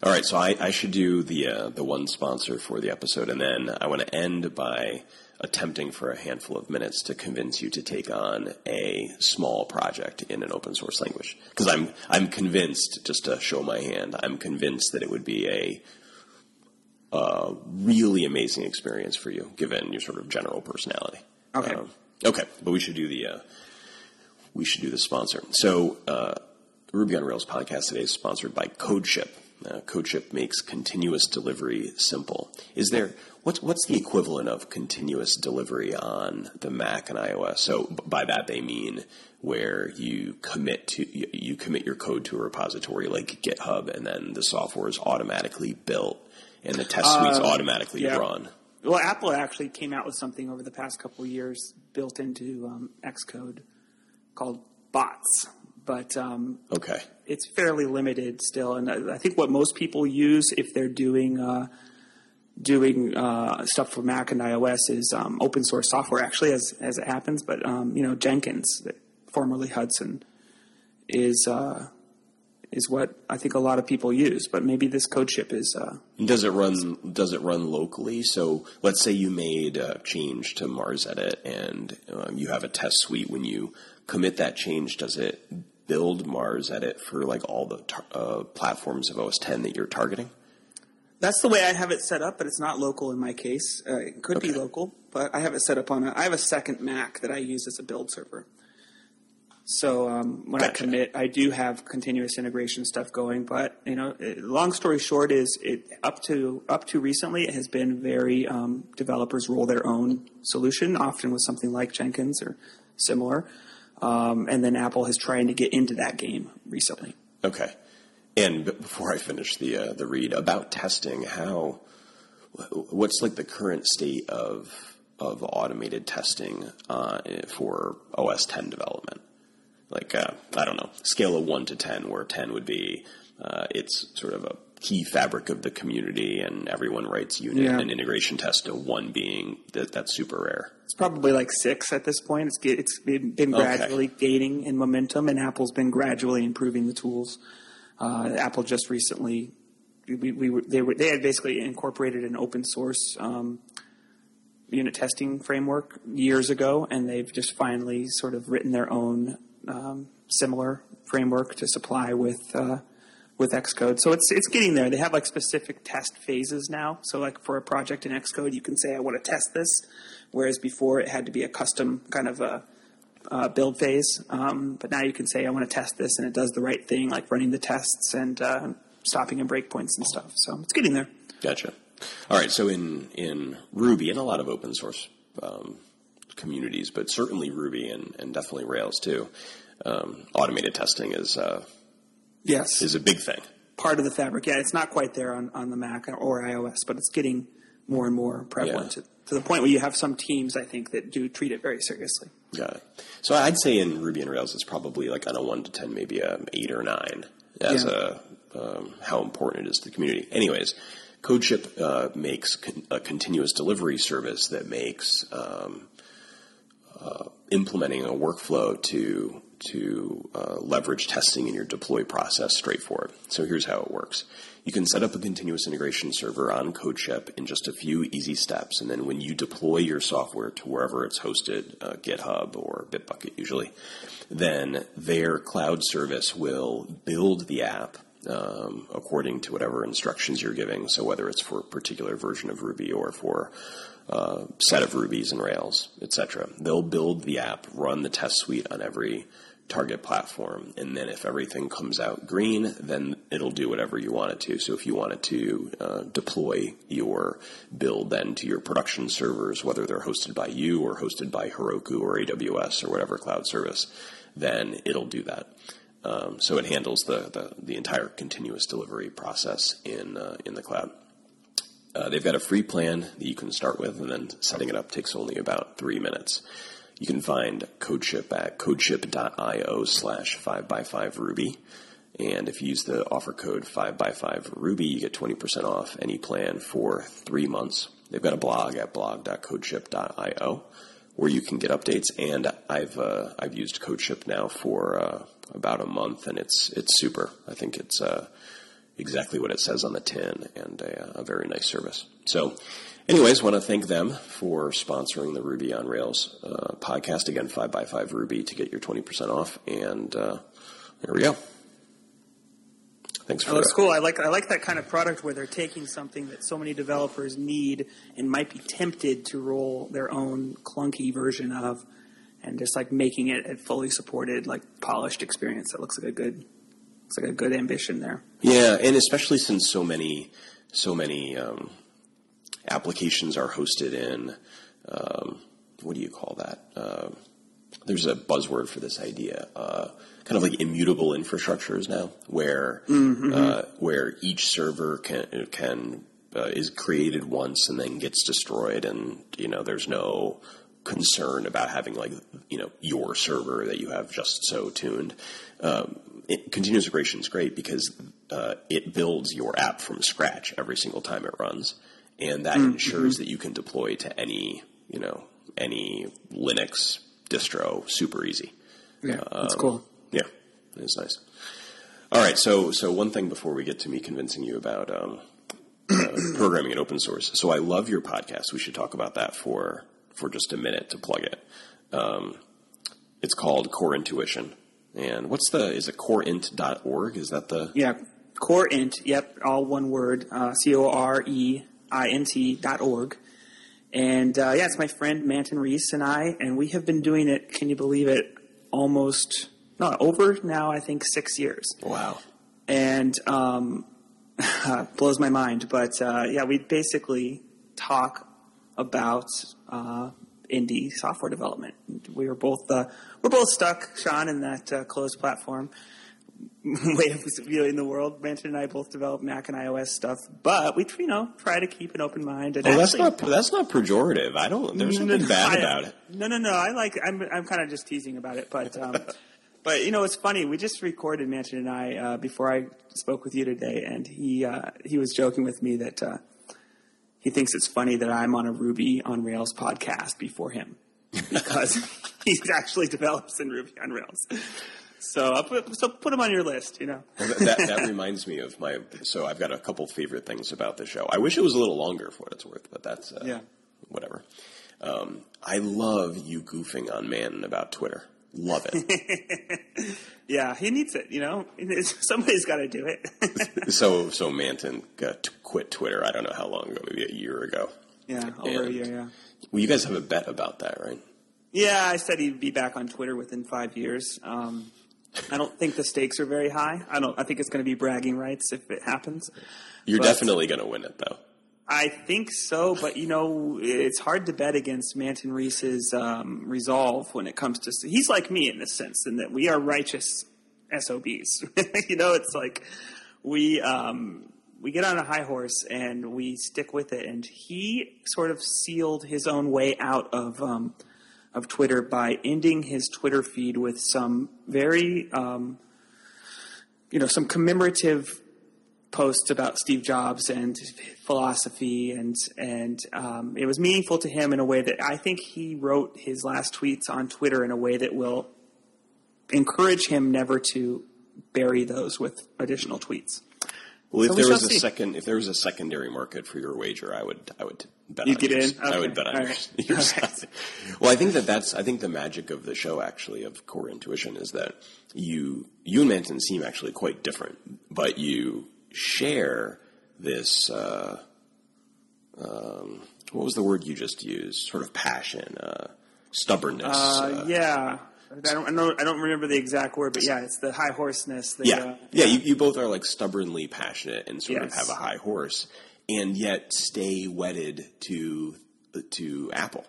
All right, so I, I should do the uh, the one sponsor for the episode, and then I want to end by attempting for a handful of minutes to convince you to take on a small project in an open source language. Because I'm I'm convinced, just to show my hand, I'm convinced that it would be a a really amazing experience for you, given your sort of general personality. Okay. Um, okay, but we should do the uh, we should do the sponsor. So, uh, Ruby on Rails podcast today is sponsored by CodeShip. Uh, CodeShip makes continuous delivery simple. Is there what's what's the equivalent of continuous delivery on the Mac and iOS? So by that they mean where you commit to you commit your code to a repository like GitHub, and then the software is automatically built and the test suites uh, automatically yeah. run. Well, Apple actually came out with something over the past couple of years built into um, Xcode called bots, but um, okay, it's fairly limited still. And I, I, think what most people use if they're doing uh, doing uh, stuff for Mac and iOS is um, open source software. Actually, as as it happens, but um, you know Jenkins, formerly Hudson, is uh, is what I think a lot of people use. But maybe this CodeShip is. Uh, does it run? Does it run locally? So let's say you made a change to MarsEdit, and um, you have a test suite. When you commit that change, does it build MarsEdit for like all the tar- uh, platforms of OS 10 that you're targeting? That's the way I have it set up, but it's not local in my case. Uh, it could okay. be local, but I have it set up on a. I have a second Mac that I use as a build server. So um, when gotcha. I commit, I do have continuous integration stuff going. But you know, long story short is it up to up to recently it has been very um, developers roll their own solution, often with something like Jenkins or similar. Um, and then Apple is trying to get into that game recently. Okay. And before I finish the uh, the read about testing, how what's like the current state of of automated testing uh, for OS 10 development? Like uh, I don't know, scale of one to ten, where ten would be uh, it's sort of a key fabric of the community, and everyone writes unit yeah. and integration test. To one being that that's super rare. It's probably like six at this point. It's it's been, been gradually okay. gaining in momentum, and Apple's been gradually improving the tools. Uh, Apple just recently. We, we were, they were they had basically incorporated an open source um, unit testing framework years ago, and they've just finally sort of written their own um, similar framework to supply with uh, with Xcode. So it's it's getting there. They have like specific test phases now. So like for a project in Xcode, you can say I want to test this, whereas before it had to be a custom kind of a uh, build phase. Um, but now you can say, I want to test this, and it does the right thing, like running the tests and uh, stopping and breakpoints and stuff. So it's getting there. Gotcha. All right. So in in Ruby and a lot of open source um, communities, but certainly Ruby and, and definitely Rails too, um, automated testing is uh, yes is a big thing. Part of the fabric. Yeah, it's not quite there on, on the Mac or iOS, but it's getting more and more prevalent Yeah. to, to the point where you have some teams, I think, that do treat it very seriously. Got it. So I'd say in Ruby and Rails, it's probably like on a one to ten, maybe a eight or nine as Yeah. a um, how important it is to the community. Anyways, CodeShip uh, makes con- a continuous delivery service that makes um, uh, implementing a workflow to to uh, leverage testing in your deploy process straightforward. So here's how it works. You can set up a continuous integration server on CodeShip in just a few easy steps, and then when you deploy your software to wherever it's hosted, uh, GitHub or Bitbucket usually, then their cloud service will build the app um, according to whatever instructions you're giving. So whether it's for a particular version of Ruby or for uh, set of Rubies and Rails, etc. They'll build the app, run the test suite on every target platform, and then if everything comes out green, then it'll do whatever you want it to. So if you wanted to uh, deploy your build then to your production servers, whether they're hosted by you or hosted by Heroku or AWS or whatever cloud service, then it'll do that. Um, so it handles the, the, the entire continuous delivery process in uh, in the cloud. Uh, they've got a free plan that you can start with, and then setting it up takes only about three minutes. You can find CodeShip at codeship.io slash 5x5ruby. And if you use the offer code 5x5ruby, you get 20% off any plan for three months. They've got a blog at blog.codeship.io where you can get updates. And I've uh, I've used CodeShip now for uh, about a month, and it's it's super. I think it's uh, exactly what it says on the tin and a, a very nice service. So, anyways, want to thank them for sponsoring the Ruby on Rails uh, podcast. Again, 5x5 Ruby to get your 20% off. And uh, there we go. Thanks for Oh, that's cool. I like I like that kind of product where they're taking something that so many developers need and might be tempted to roll their own clunky version of, and just like making it a fully supported, like polished experience that looks like a good, it's like a good ambition there. Yeah, and especially since so many, so many um, applications are hosted in, um, what do you call that? Uh, there's a buzzword for this idea, uh, kind of like immutable infrastructures now, where uh, where each server can can uh, is created once and then gets destroyed, and you know there's no concern about having like you know your server that you have just so tuned. Um, it, continuous integration is great because uh, it builds your app from scratch every single time it runs, and that ensures that you can deploy to any you know any Linux distro super easy. Yeah, that's Um, cool. Yeah, it's nice. All right, so so one thing before we get to me convincing you about um, uh, *coughs* programming in open source. So I love your podcast. We should talk about that for for just a minute to plug it. Um, it's called Core Intuition, and what's the is it coreint.org? Is that the Yeah, core int. Yep, all one word. Uh, C O R E I N T dot org. And uh, yeah, it's my friend Manton Reece and I, and we have been doing it. Can you believe it? Almost no over now. I think six years. wow? and um, *laughs* blows my mind. But uh, yeah, we basically talk about uh, indie software development. We were both uh, we're both stuck, Sean, in that uh, closed platform *laughs* way of viewing the world. Manton and I both develop Mac and iOS stuff, but we you know try to keep an open mind. And Oh, that's not that's not pejorative. I don't. There's nothing bad I- about it. No, no, no. I like. I'm. I'm kind of just teasing about it, but. Um, *laughs* But you know, it's funny. We just recorded Manton and I uh, before I spoke with you today, and he uh, he was joking with me that uh, he thinks it's funny that I'm on a Ruby on Rails podcast before him *laughs* because he actually develops in Ruby on Rails. So put, so put him on your list. You know. Well, that, that, that *laughs* reminds me of my. So I've got a couple favorite things about the show. I wish it was a little longer for what it's worth, but that's uh, Yeah. whatever. Um, I love you goofing on Manton about Twitter. Love it. *laughs* Yeah, he needs it. You know, *laughs* somebody's got to do it. *laughs* so so Manton got to quit Twitter. I don't know how long ago, maybe a year ago. yeah, over a year. Yeah. Well, you guys have a bet about that, right? Yeah, I said he'd be back on Twitter within five years. Um, I don't think the stakes are very high. I don't. I think it's going to be bragging rights if it happens. You're But- definitely going to win it, though. I think so, but you know, it's hard to bet against Manton Reece's um, resolve when it comes to. He's like me in this sense, in that we are righteous SOBs. *laughs* you know, it's like we um, we get on a high horse and we stick with it. And he sort of sealed his own way out of um, of Twitter by ending his Twitter feed with some very um, you know some commemorative posts about Steve Jobs and philosophy, and and um, it was meaningful to him in a way that I think he wrote his last tweets on Twitter in a way that will encourage him never to bury those with additional tweets. Well, if So we there was a see. second, if there was a secondary market for your wager, I would, I would bet. You'd on get yours. in? I would bet on yours. right. your side. right. Well, I think that that's, I think the magic of the show actually of Core Intuition is that you, you and Manton seem actually quite different, but you share this. Uh, um, what was the word you just used? Sort of passion, uh, stubbornness. Uh, uh, yeah, I don't, I don't I don't remember the exact word, but yeah, it's the high horseness. The, Yeah, uh, yeah. You, you both are like stubbornly passionate and sort of have a high horse, and yet stay wedded to to Apple.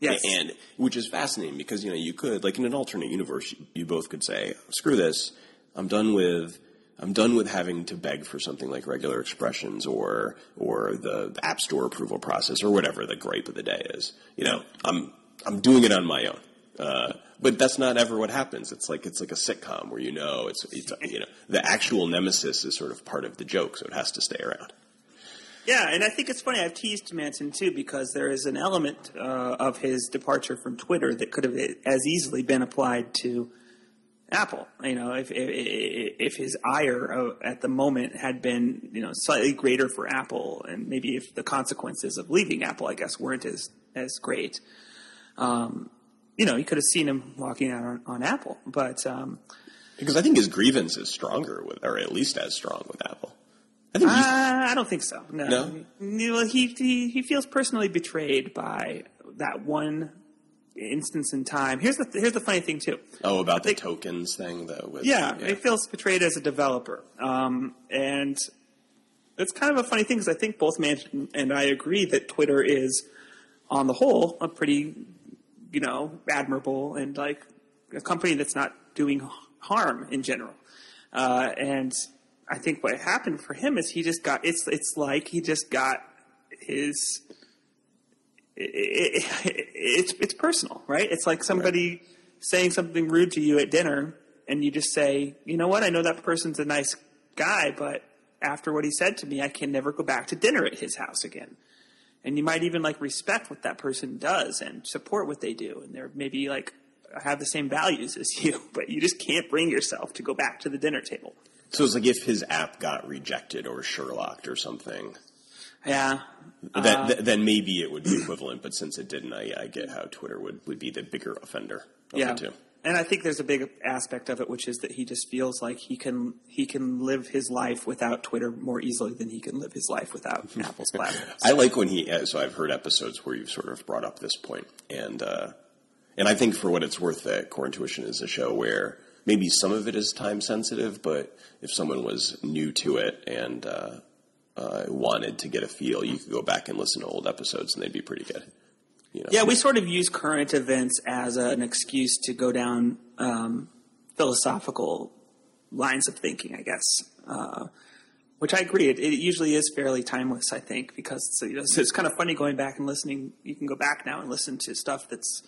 yes, And which is fascinating because you know you could like in an alternate universe you both could say screw this I'm done with I'm done with having to beg for something like regular expressions or or the, App Store approval process or whatever the gripe of the day is. You know I'm I'm doing it on my own. Uh, but that's not ever what happens. It's like it's like a sitcom where you know it's it's you know the actual nemesis is sort of part of the joke so it has to stay around. Yeah, and I think it's funny. I've teased Manton too because there is an element uh, of his departure from Twitter that could have as easily been applied to Apple. You know, if if, if his ire uh, at the moment had been you know slightly greater for Apple, and maybe if the consequences of leaving Apple, I guess, weren't as as great. Um, you know, you could have seen him walking out on, on Apple, but um, because I think his grievance is stronger with or at least as strong with Apple I think Uh, I don't think so. No. No? Well, he, he he feels personally betrayed by that one instance in time. Here's the here's the funny thing too. Oh, about the tokens thing, though. With, Yeah, he feels betrayed as a developer, um, and it's kind of a funny thing because I think both Manton and I agree that Twitter is, on the whole, a pretty, you know, admirable and like a company that's not doing harm in general. Uh, and I think what happened for him is he just got it's it's like he just got his. It, it, it's it's personal, right? It's like somebody saying something rude to you at dinner, and you just say, "You know what? I know that person's a nice guy, but after what he said to me, I can never go back to dinner at his house again." And you might even like respect what that person does and support what they do, and they're maybe like have the same values as you, *laughs* but you just can't bring yourself to go back to the dinner table. So it's like if his app got rejected or Sherlocked or something, Yeah, that, th- then maybe it would be equivalent. But since it didn't, I, I get how Twitter would, would be the bigger offender of yeah. the two. And I think there's a big aspect of it, which is that he just feels like he can he can live his life without Twitter more easily than he can live his life without *laughs* Apple's platform. I like when he. uh, So I've heard episodes where you've sort of brought up this point, and uh, and I think for what it's worth, that Core Intuition is a show where maybe some of it is time sensitive, but if someone was new to it and uh, uh, wanted to get a feel, you could go back and listen to old episodes, and they'd be pretty good. You know? Yeah, we sort of use current events as an excuse to go down um, philosophical lines of thinking, I guess. Uh, which I agree, it, it usually is fairly timeless. I think because it's, you know, it's kind of funny going back and listening. You can go back now and listen to stuff that's,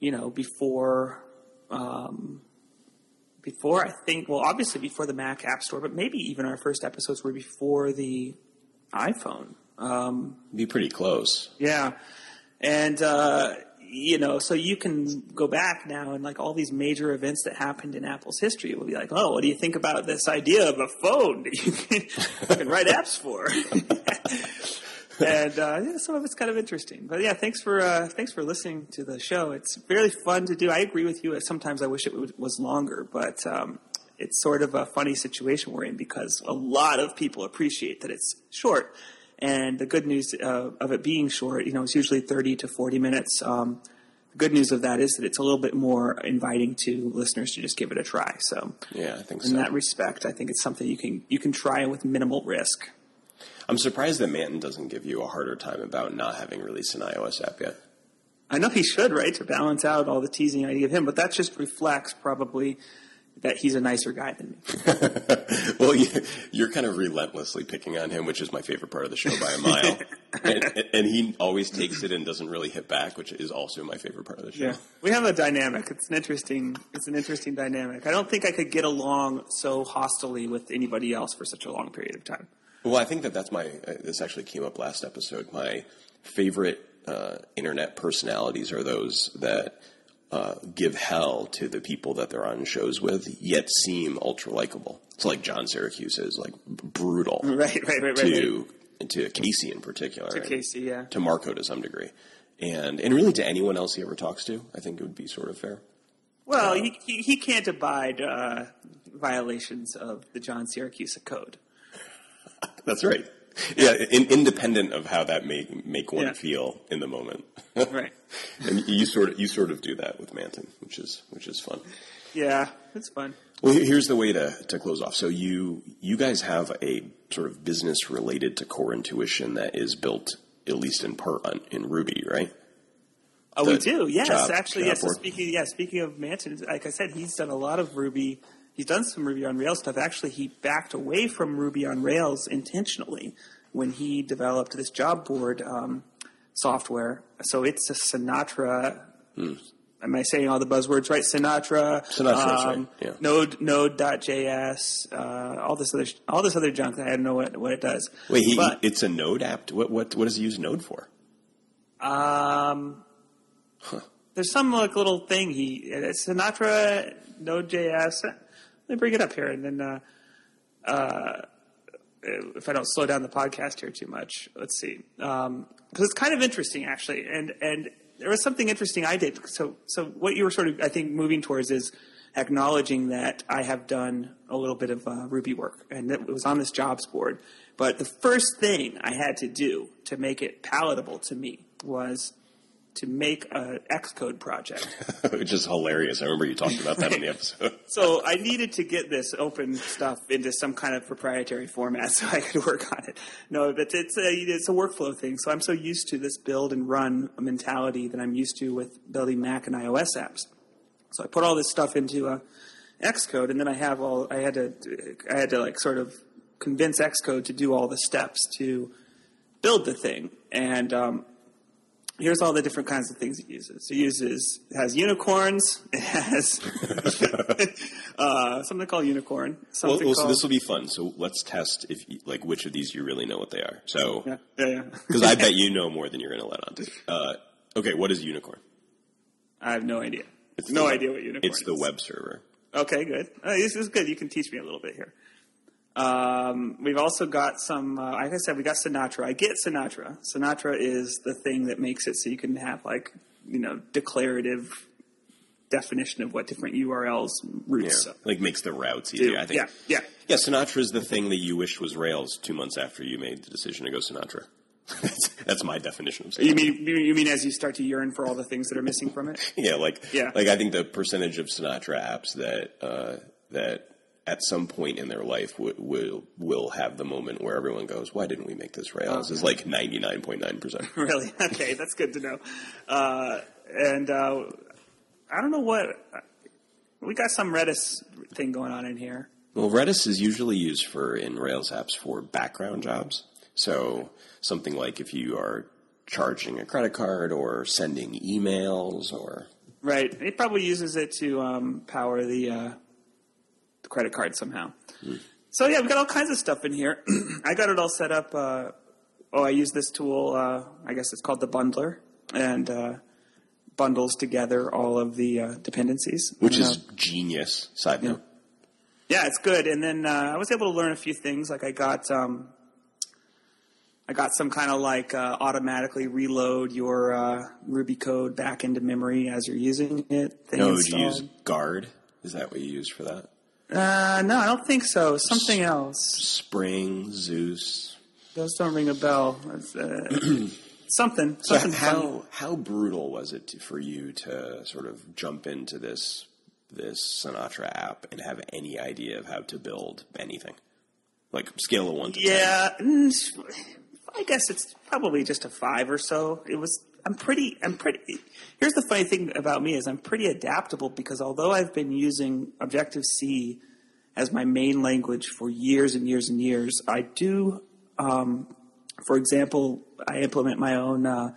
you know, before, um, before I think. Well, obviously before the Mac App Store, but maybe even our first episodes were before the iPhone. Um, be pretty close. yeah. And, uh, you know, so you can go back now and like all these major events that happened in Apple's history will be like, oh, what do you think about this idea of a phone that you can, you can write apps for? *laughs* *laughs* and uh, yeah, some of it's kind of interesting. But yeah, thanks for uh, thanks for listening to the show. It's really fun to do. I agree with you. Sometimes I wish it would, was longer, but um, it's sort of a funny situation we're in because a lot of people appreciate that it's short. And the good news uh, of it being short, you know, it's usually 30 to 40 minutes. Um, the good news of that is that it's a little bit more inviting to listeners to just give it a try. So Yeah, I think in so. that respect, I think it's something you can you can try with minimal risk. I'm surprised that Manton doesn't give you a harder time about not having released an iOS app yet. I know he should, right, to balance out all the teasing I give him, but that just reflects probably that he's a nicer guy than me. *laughs* well, you, you're kind of relentlessly picking on him, which is my favorite part of the show by a mile. *laughs* and, and he always takes it and doesn't really hit back, which is also my favorite part of the show. Yeah, we have a dynamic. It's an interesting. It's an interesting dynamic. I don't think I could get along so hostily with anybody else for such a long period of time. Well, I think that that's my. Uh, this actually came up last episode. My favorite uh, internet personalities are those that uh, give hell to the people that they're on shows with, yet seem ultra likable. It's like John Siracusa is like brutal Right, right, right, right. to to Casey in particular, To Casey, yeah. to Marco to some degree, and and really to anyone else he ever talks to. I think it would be sort of fair. Well, he, he, he can't abide uh, violations of the John Siracusa Code. *laughs* That's right. Yeah, in, independent of how that may make one Yeah. feel in the moment. Right. *laughs* And you sort of you sort of do that with Manton, which is which is fun. Yeah, it's fun. Well, here's the way to, to close off. So you you guys have a sort of business related to core intuition that is built at least in part on, in Ruby, right? Oh, we do. Yes, job- actually, job yes. So speaking, yeah, speaking of Manton, like I said, he's done a lot of Ruby. He's done some Ruby on Rails stuff. Actually, he backed away from Ruby on Rails intentionally when he developed this job board um, software. So it's a Sinatra. Am I saying all the buzzwords right? Sinatra. Hmm. Sinatra's right, um, yeah. Node Node.js. Uh, all this other all this other junk that I don't know what, what it does. Wait, he, But- it's a Node app. What what what does he use Node for? Um, huh. there's some like little thing he uh, Sinatra Node.js. Let me bring it up here, and then uh, uh, if I don't slow down the podcast here too much, let's see. Because it's kind of interesting actually, and and there was something interesting I did. So so what you were sort of I think moving towards is acknowledging that I have done a little bit of uh, Ruby work, and it was on this jobs board. But the first thing I had to do to make it palatable to me was to make an Xcode project. *laughs* Which is hilarious. I remember you talked about that in the episode. *laughs* So I needed to get this open stuff into some kind of proprietary format so I could work on it. No, but it's a it's a workflow thing. So I'm so used to this build and run mentality that I'm used to with building Mac and iOS apps. So I put all this stuff into uh, Xcode, and then I have all I had to I had to like sort of convince Xcode to do all the steps to build the thing. And um, here's all the different kinds of things it uses. It uses it has unicorns. It has *laughs* uh, something called unicorn. Well, Something well so called this will be fun. So let's test if you, like which of these you really know what they are. So yeah, yeah, yeah. *laughs* because I bet *laughs* you know more than you're going to let on to. Uh, okay, what is unicorn? I have no idea. It's no the- idea what unicorn. It's the web server. Okay, good. Uh, this is good. You can teach me a little bit here. Um, we've also got some, uh, like I said, we got Sinatra. I get Sinatra. Sinatra is the thing that makes it so you can have like, you know, declarative definition of what different URLs Yeah, routes like makes the routes do. easier. I think. Yeah, yeah. Yeah, Sinatra is the thing that you wished was Rails two months after you made the decision to go Sinatra. *laughs* that's, that's my definition of Sinatra. You mean you mean as you start to yearn for all the things that are missing from it? *laughs* Yeah, like Yeah. like I think the percentage of Sinatra apps that uh, that at some point in their life w- will will have the moment where everyone goes, "Why didn't we make this Rails?" Is like ninety nine point nine percent. *laughs* really? Okay, that's good to know. Uh, and uh, I don't know what we got some Redis thing going on in here. Well, Redis is usually used for in Rails apps for background jobs. So something like if you are charging a credit card or sending emails or Right. It probably uses it to um, power the, uh, the credit card somehow. So yeah, we've got all kinds of stuff in here. *clears throat* I got it all set up. Uh, oh, I use this tool. Uh, I guess it's called the bundler, and uh, bundles together all of the uh, dependencies. which is genius. Side note. yeah, it's good. And then uh, I was able to learn a few things. Like I got um, I got some kind of like uh, automatically reload your uh, Ruby code back into memory as you're using it. Thing No, you use Guard? Is that what you use for that? Uh, no, I don't think so. Something else. Spring, Zeus. Those don't ring a bell. That's, uh, *clears throat* something. So something how funny. how brutal was it to, for you to sort of jump into this this Sinatra app and have any idea of how to build anything? Like scale of one to ten. Yeah, mm, I guess it's probably just a five or so. It was. I'm pretty. I'm pretty. Here's the funny thing about me is I'm pretty adaptable because although I've been using Objective C as my main language for years and years and years, I do. Um, for example, I implement my own uh,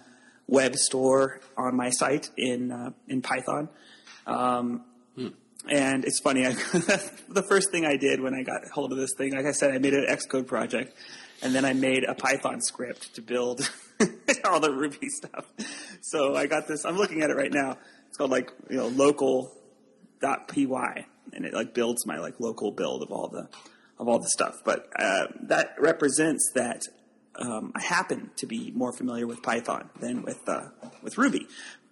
web store on my site in uh, in Python. Um, And it's funny. I, *laughs* the first thing I did when I got hold of this thing, like I said, I made an Xcode project, and then I made a Python script to build *laughs* *laughs* all the Ruby stuff. So I got this. I'm looking at it right now. It's called like you know local.py, and it like builds my like local build of all the of all the stuff. But uh, that represents that um, I happen to be more familiar with Python than with uh, with Ruby.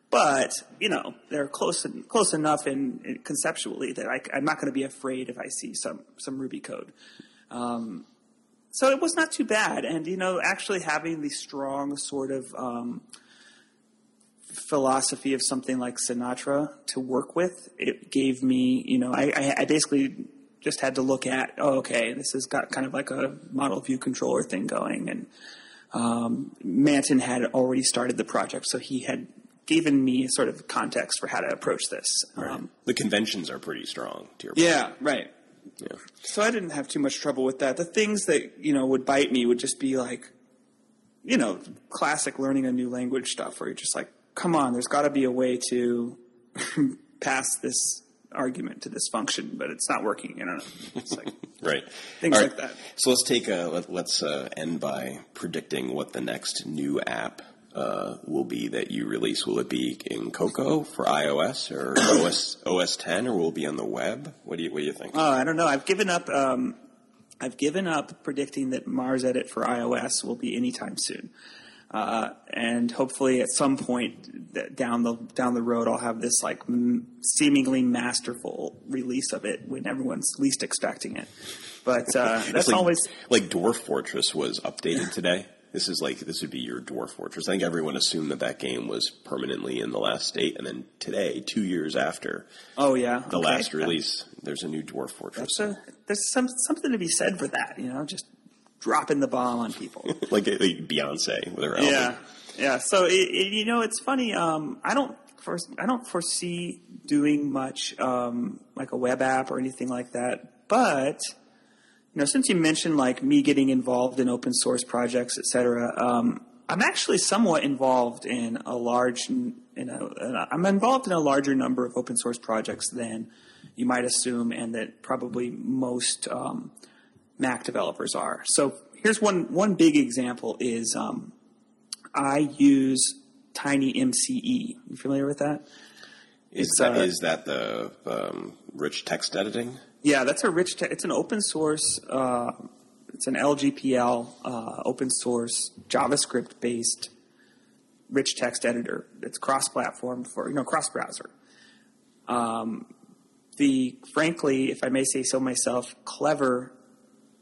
But you know they're close close enough in, in conceptually that I, am not going to be afraid if I see some some Ruby code. Um, so it was not too bad, and you know actually having the strong sort of um, philosophy of something like Sinatra to work with, it gave me you know I, I, basically just had to look at oh okay this has got kind of like a model view controller thing going and um, Manton had already started the project so he had given me sort of context for how to approach this. Um, The conventions are pretty strong. To your point. yeah, right. Yeah. So I didn't have too much trouble with that. The things that you know would bite me would just be like, you know, classic learning a new language stuff, where you're just like, come on, there's got to be a way to *laughs* pass this argument to this function, but it's not working. You know, it's like *laughs* Right. Things All like that. So let's take a let, let's uh, end by predicting what the next new app uh, will be that you release. Will it be in Cocoa for iOS or *coughs* OS OS 10, or will it be on the web? What do you What do you think? Oh, I don't know. I've given up. Um, I've given up predicting that MarsEdit for iOS will be anytime soon, uh, and hopefully at some point down the down the road, I'll have this like m- seemingly masterful release of it when everyone's least expecting it. But uh, *laughs* that's like, always like Dwarf Fortress was updated today. This is like this would be your Dwarf Fortress. I think everyone assumed that that game was permanently in the last state, and then today, two years after oh yeah the okay. last release, there's a new Dwarf Fortress. A, there's some something to be said for that. You know, just dropping the bomb on people. *laughs* like, like Beyonce with her album. Yeah, yeah. So it, it, you know, it's funny. Um, I don't first, I don't foresee doing much um, like a web app or anything like that. But you know, since you mentioned like me getting involved in open source projects, et cetera, um, I'm actually somewhat involved in a large, in a, I'm involved in a larger number of open source projects than you might assume, and that probably most um, Mac developers are. So here's one one big example is um, I use TinyMCE. You familiar with that? Is It's, that, uh, is that the um, rich text editing? Yeah, that's a rich. Te- it's an open source. Uh, it's an LGPL uh, open source JavaScript based rich text editor. It's cross platform for you know cross browser. Um, the frankly, if I may say so myself, clever,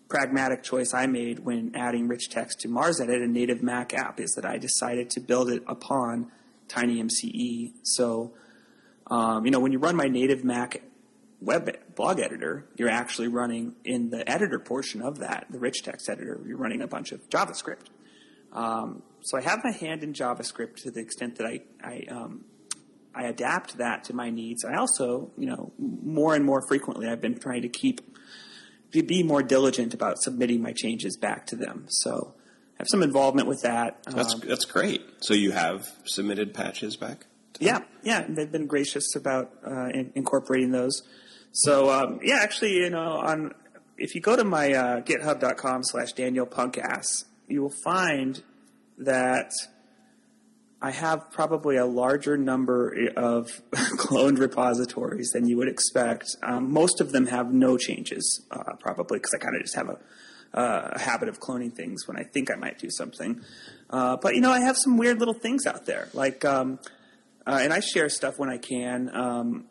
pragmatic choice I made when adding rich text to MarsEdit, a native Mac app, is that I decided to build it upon TinyMCE. So, um, you know, when you run my native Mac web blog editor, you're actually running in the editor portion of that, the rich text editor, you're running a bunch of JavaScript. Um, so I have my hand in JavaScript to the extent that I, I, um, I adapt that to my needs. I also, you know, more and more frequently, I've been trying to keep, to be more diligent about submitting my changes back to them. So I have some involvement with that. That's Um, that's great. So you have submitted patches back. yeah, yeah, they've been gracious about uh, in, incorporating those. So um, yeah, actually, you know, on if you go to my uh, GitHub.com slash Daniel Punkass, you will find that I have probably a larger number of *laughs* cloned repositories than you would expect. Um, most of them have no changes, uh, probably because I kind of just have a, uh, habit of cloning things when I think I might do something. Uh, but you know, I have some weird little things out there, like, um, uh, and I share stuff when I can. Um,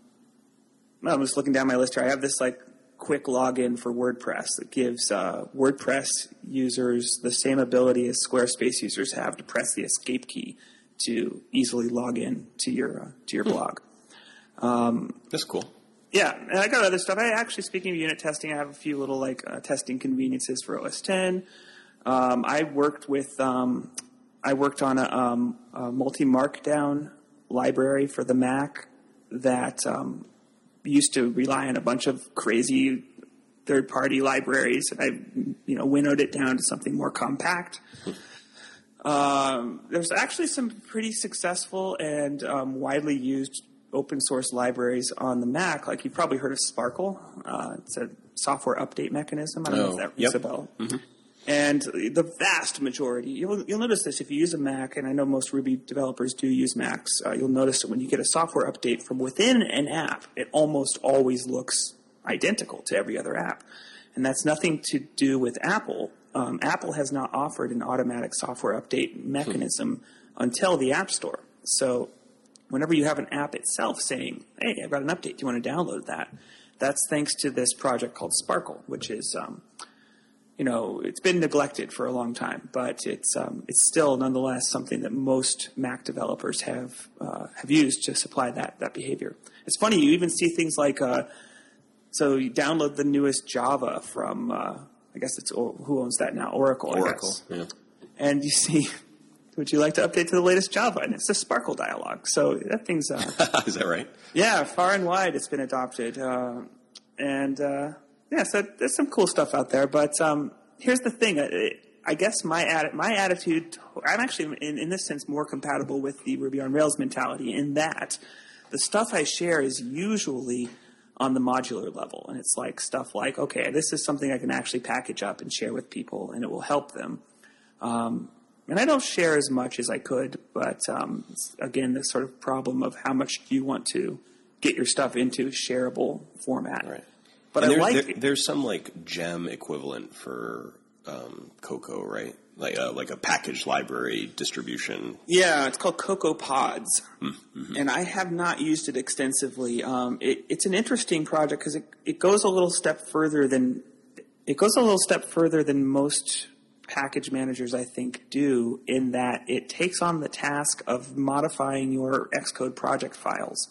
I'm just looking down my list here. I have this like quick login for WordPress that gives uh, WordPress users the same ability as Squarespace users have to press the escape key to easily log in to your uh, to your blog. That's cool. Yeah, and I got other stuff. I actually, speaking of unit testing, I have a few little like uh, testing conveniences for OS 10. Um, I worked with um, I worked on a, um, a MultiMarkdown library for the Mac that um, used to rely on a bunch of crazy third party libraries, and I you know winnowed it down to something more compact. Um, there's actually some pretty successful and um, widely used open source libraries on the Mac. Like you've probably heard of Sparkle. Uh, it's a software update mechanism. I don't know Oh, if that rings yep. a bell. And the vast majority, you'll, you'll notice this if you use a Mac, and I know most Ruby developers do use Macs, uh, you'll notice that when you get a software update from within an app, it almost always looks identical to every other app. And that's nothing to do with Apple. Um, Apple has not offered an automatic software update mechanism until the App Store. So whenever you have an app itself saying, "Hey, I've got an update. Do you want to download that?" That's thanks to this project called Sparkle, which is, um, you know, it's been neglected for a long time, but it's um, it's still nonetheless something that most Mac developers have uh, have used to supply that that behavior. It's funny you even see things like, uh, so you download the newest Java from, uh, I guess it's who owns that now, Oracle. I Oracle. Yeah. and you see, *laughs* would you like to update to the latest Java? And it's the Sparkle dialog. So that thing's, uh, *laughs* Is that right? yeah, far and wide it's been adopted. Uh, and uh, yeah, so there's some cool stuff out there. But um, here's the thing. I, I guess my my attitude, I'm actually in, in this sense more compatible with the Ruby on Rails mentality in that the stuff I share is usually on the modular level. And it's like stuff like, okay, this is something I can actually package up and share with people and it will help them. Um, and I don't share as much as I could, but um, again, this sort of problem of how much do you want to get your stuff into shareable format. Right. But And I there- like there- there's some like gem equivalent for um, Cocoa, right? Like a, like a package library distribution. Yeah, it's called CocoaPods, Mm-hmm. and I have not used it extensively. Um, it, it's an interesting project because it, it goes a little step further than it goes a little step further than most package managers I think do in that it takes on the task of modifying your Xcode project files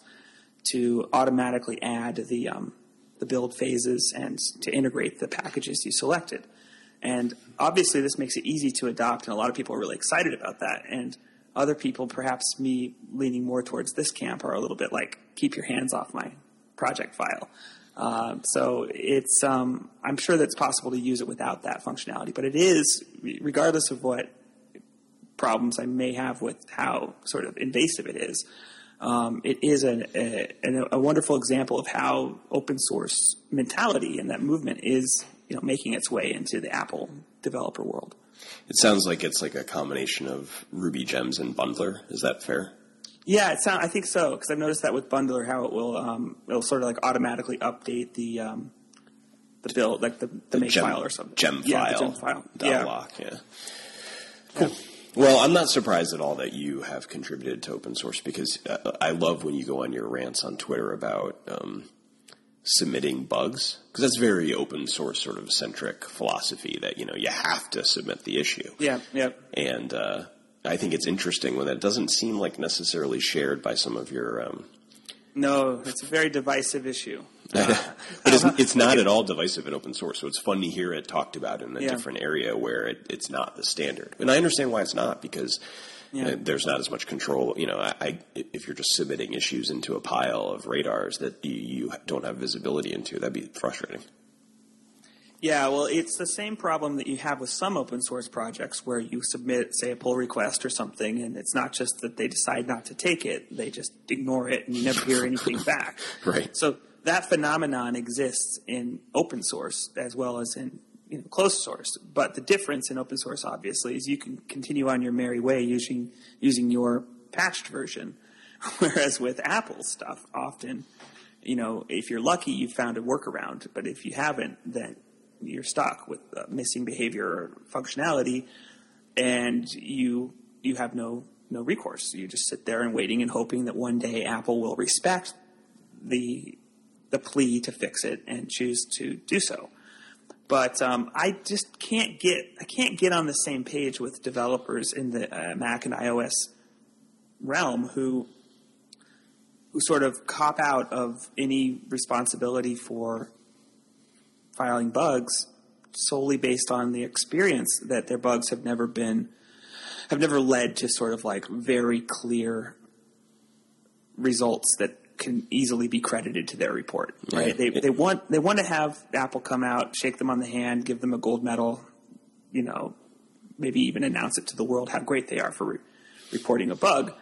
to automatically add the um, the build phases and to integrate the packages you selected. And obviously, this makes it easy to adopt, and a lot of people are really excited about that. And other people, perhaps me leaning more towards this camp, are a little bit like, keep your hands off my project file. Um, so it's, um, I'm sure that it's possible to use it without that functionality, but it is, regardless of what problems I may have with how sort of invasive it is. Um, it is an, a, a wonderful example of how open source mentality and that movement is, you know, making its way into the Apple developer world. It sounds like it's like a combination of Ruby gems and Bundler. Is that fair? Yeah, it sound, I think so because I've noticed that with Bundler how it will um, it'll sort of like automatically update the um, the build like the, the, make gem, file or something. Gem yeah, file. the gem file. Dot Yeah. lock, yeah. Cool. Well, I'm not surprised at all that you have contributed to open source because uh, I love when you go on your rants on Twitter about um, submitting bugs because that's very open source sort of centric philosophy that you know you have to submit the issue. Yeah, yeah. And uh, I think it's interesting when that doesn't seem like necessarily shared by some of your. Um, No, it's a very divisive issue. *laughs* but it's, it's not at all divisive in open source, so it's fun to hear it talked about in a Yeah. different area where it, it's not the standard. And I understand why it's not because Yeah. uh, there's not as much control. You know, I, I, if you're just submitting issues into a pile of radars that you, you don't have visibility into, that'd be frustrating. Yeah, well, it's the same problem that you have with some open source projects where you submit, say, a pull request or something, and it's not just that they decide not to take it, they just ignore it and you never hear anything *laughs* back. Right. So that phenomenon exists in open source as well as in you know, closed source. But the difference in open source, obviously, is you can continue on your merry way using, using your patched version. *laughs* Whereas with Apple stuff, often, you know, if you're lucky, you've found a workaround. But if you haven't, then you're stuck with uh, missing behavior or functionality, and you you have no no recourse. You just sit there and waiting and hoping that one day Apple will respect the the plea to fix it and choose to do so. But um, I just can't get I can't get on the same page with developers in the uh, Mac and iOS realm who who sort of cop out of any responsibility for filing bugs solely based on the experience that their bugs have never been have never led to sort of like very clear results that can easily be credited to their report. Right? They they want they want to have Apple come out, shake them on the hand, give them a gold medal, you know, maybe even announce it to the world how great they are for re- reporting a bug.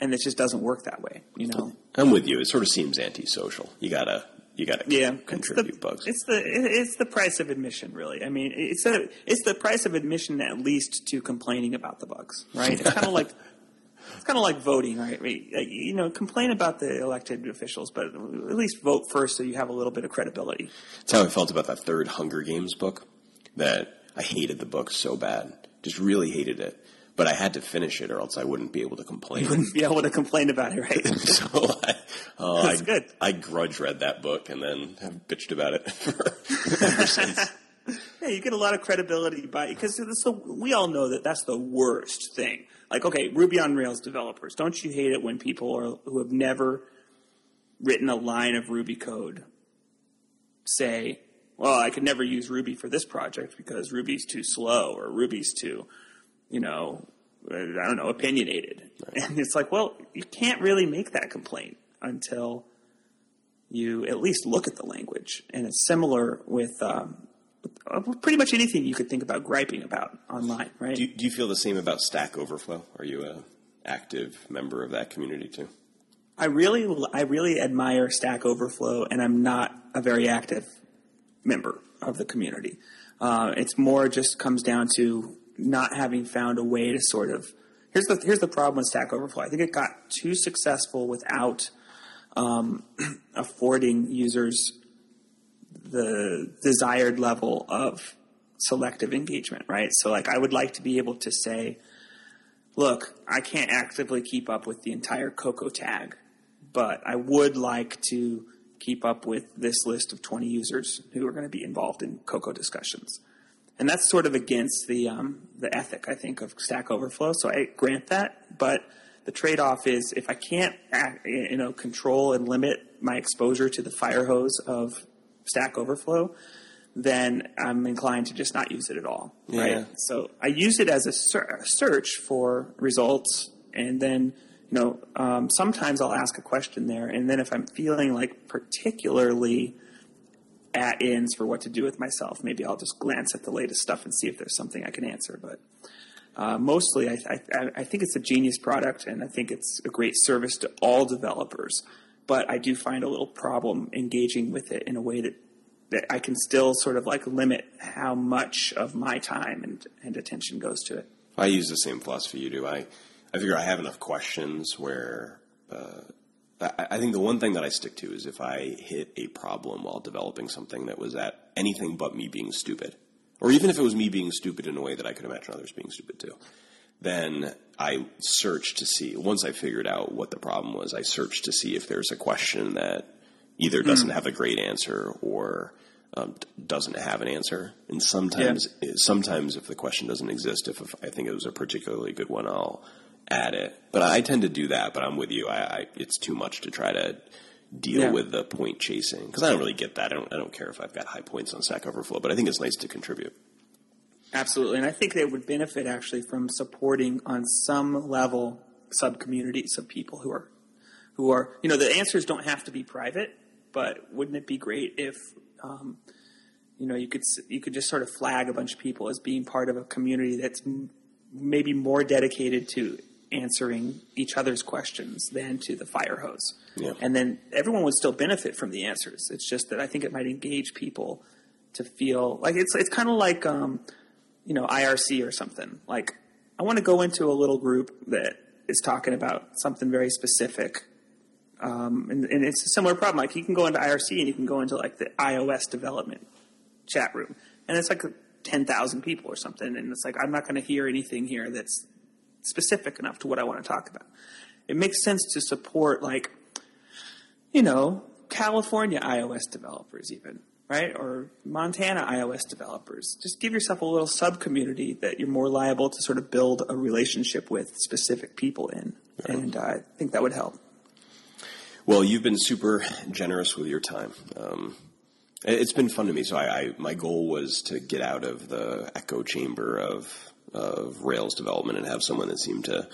And it just doesn't work that way, you know. I'm with you. It sort of seems antisocial. You gotta you gotta Yeah, contribute it's the, bugs. It's the it's the price of admission, really. I mean, it's a it's the price of admission at least to complaining about the bugs, right? It's kind of like it's kind of like voting, right? You know, complain about the elected officials, but at least vote first so you have a little bit of credibility. That's how I felt about that third Hunger Games book. That I hated the book so bad, just really hated it. But I had to finish it, or else I wouldn't be able to complain. You Wouldn't be able to complain about it, right? *laughs* so I, uh, That's I, good. I grudge read that book and then have bitched about it *laughs* for, ever since. *laughs* Yeah, you get a lot of credibility by because we all know that that's the worst thing. Like, okay, Ruby on Rails developers, don't you hate it when people are, who have never written a line of Ruby code say, "Well, I could never use Ruby for this project because Ruby's too slow or Ruby's too, you know, I don't know, opinionated." And it's like, well, you can't really make that complaint until you at least look at the language. And it's similar with um, uh, pretty much anything you could think about griping about online, right? Do you, do you feel the same about Stack Overflow? Are you a active member of that community too? I really, I really admire Stack Overflow, and I'm not a very active member of the community. Uh, it's more just comes down to not having found a way to sort of. Here's the here's the problem with Stack Overflow. I think it got too successful without um, *clears throat* affording users the desired level of selective engagement, right? So, like, I would like to be able to say, look, I can't actively keep up with the entire Cocoa tag, but I would like to keep up with this list of 20 users who are going to be involved in Cocoa discussions. And that's sort of against the um, the ethic, I think, of Stack Overflow. So I grant that, but the trade-off is if I can't, act, you know, control and limit my exposure to the fire hose of Stack Overflow, then I'm inclined to just not use it at all. Yeah. Right. So I use it as a ser- search for results, and then you know um, sometimes I'll ask a question there, and then if I'm feeling like particularly at ends for what to do with myself, maybe I'll just glance at the latest stuff and see if there's something I can answer. But uh, mostly, I, I, I think it's a genius product, and I think it's a great service to all developers. But I do find a little problem engaging with it in a way that that I can still sort of like limit how much of my time and, and attention goes to it. I use the same philosophy you do. I, I figure I have enough questions where uh, I, I think the one thing that I stick to is if I hit a problem while developing something that was at anything but me being stupid, or even if it was me being stupid in a way that I could imagine others being stupid too, then I search to see. Once I figured out what the problem was, I search to see if there's a question that either doesn't have a great answer or um, doesn't have an answer. And sometimes, sometimes if the question doesn't exist, if, if I think it was a particularly good one, I'll add it. But I tend to do that. But I'm with you. I, I it's too much to try to deal Yeah. with the point chasing because I don't really get that. I don't. I don't care if I've got high points on Stack Overflow, but I think it's nice to contribute. Absolutely, and I think they would benefit actually from supporting on some level sub communities of people who are who are you know the answers don't have to be private, but wouldn't it be great if um, you know you could you could just sort of flag a bunch of people as being part of a community that's m- maybe more dedicated to answering each other's questions than to the fire hose. Yeah. And then everyone would still benefit from the answers. It's just that I think it might engage people to feel like it's it's kind of like um, you know IRC or something. Like I want to go into a little group that is talking about something very specific. Um, and, and it's a similar problem. Like you can go into IRC and you can go into like the iOS development chat room, and it's like ten thousand people or something. And it's like I'm not going to hear anything here that's specific enough to what I want to talk about. It makes sense to support like you know California iOS developers, even right, or Montana iOS developers. Just give yourself a little sub community that you're more liable to sort of build a relationship with specific people in, right. and uh, I think that would help. Well, you've been super generous with your time. Um, it's been fun to me. So I, I, my goal was to get out of the echo chamber of of Rails development and have someone that seemed to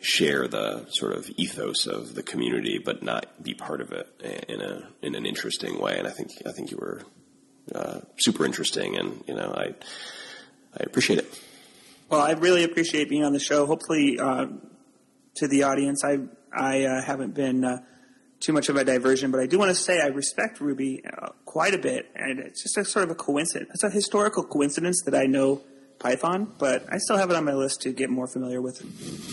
share the sort of ethos of the community, but not be part of it in a in an interesting way. And I think I think you were uh, super interesting, and you know I I appreciate it. Well, I really appreciate being on the show. Hopefully, uh, to the audience, I I uh, haven't been uh, too much of a diversion, but I do want to say I respect Ruby uh, quite a bit, and it's just a sort of a coincidence. It's a historical coincidence that I know Python, but I still have it on my list to get more familiar with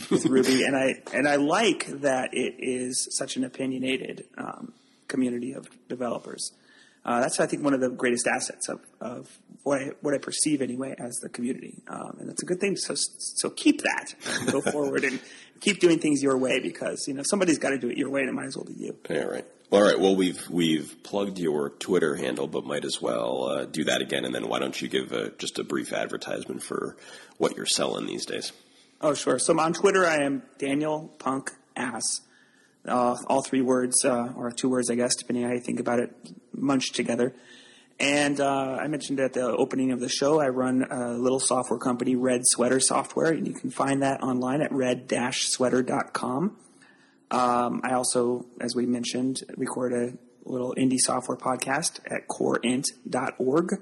with Ruby, and I and I like that it is such an opinionated um, community of developers. Uh, that's I think one of the greatest assets of, of what I, what I perceive anyway as the community, um, and that's a good thing. So so keep that, go forward, and keep doing things your way because you know somebody's got to do it your way, and it might as well be you. Yeah, right. All right. Well, we've we've plugged your Twitter handle, but might as well uh, do that again. And then why don't you give a, just a brief advertisement for what you're selling these days? Oh, sure. So on Twitter, I am Daniel Punk Ass. Uh, all three words, uh, or two words, I guess, depending how you think about it, munched together. And uh, I mentioned at the opening of the show, I run a little software company, Red Sweater Software, and you can find that online at red-sweater.com. Um, I also, as we mentioned, record a little indie software podcast at coreint.org.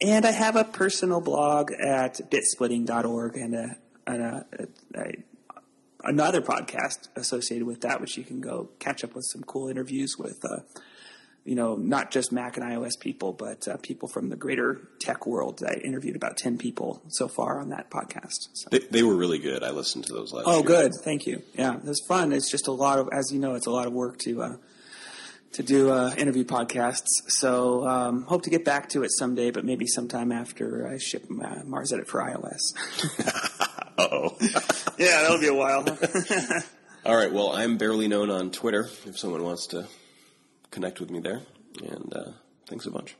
And I have a personal blog at bitsplitting.org and, a, and a, a, another podcast associated with that, which you can go catch up with some cool interviews with uh, you know, not just Mac and iOS people, but uh, people from the greater tech world. I interviewed about 10 people so far on that podcast. So. They, they, were really good. I listened to those last Oh, year. good. Thank you. Yeah, it was fun. It's just a lot of, as you know, it's a lot of work to, uh, to do uh, interview podcasts. So um, hope to get back to it someday, but maybe sometime after I ship uh, MarsEdit for iOS. *laughs* Uh-oh. *laughs* yeah, that'll be a while. *laughs* All right. Well, I'm barely known on Twitter if someone wants to connect with me there. And uh, thanks a bunch.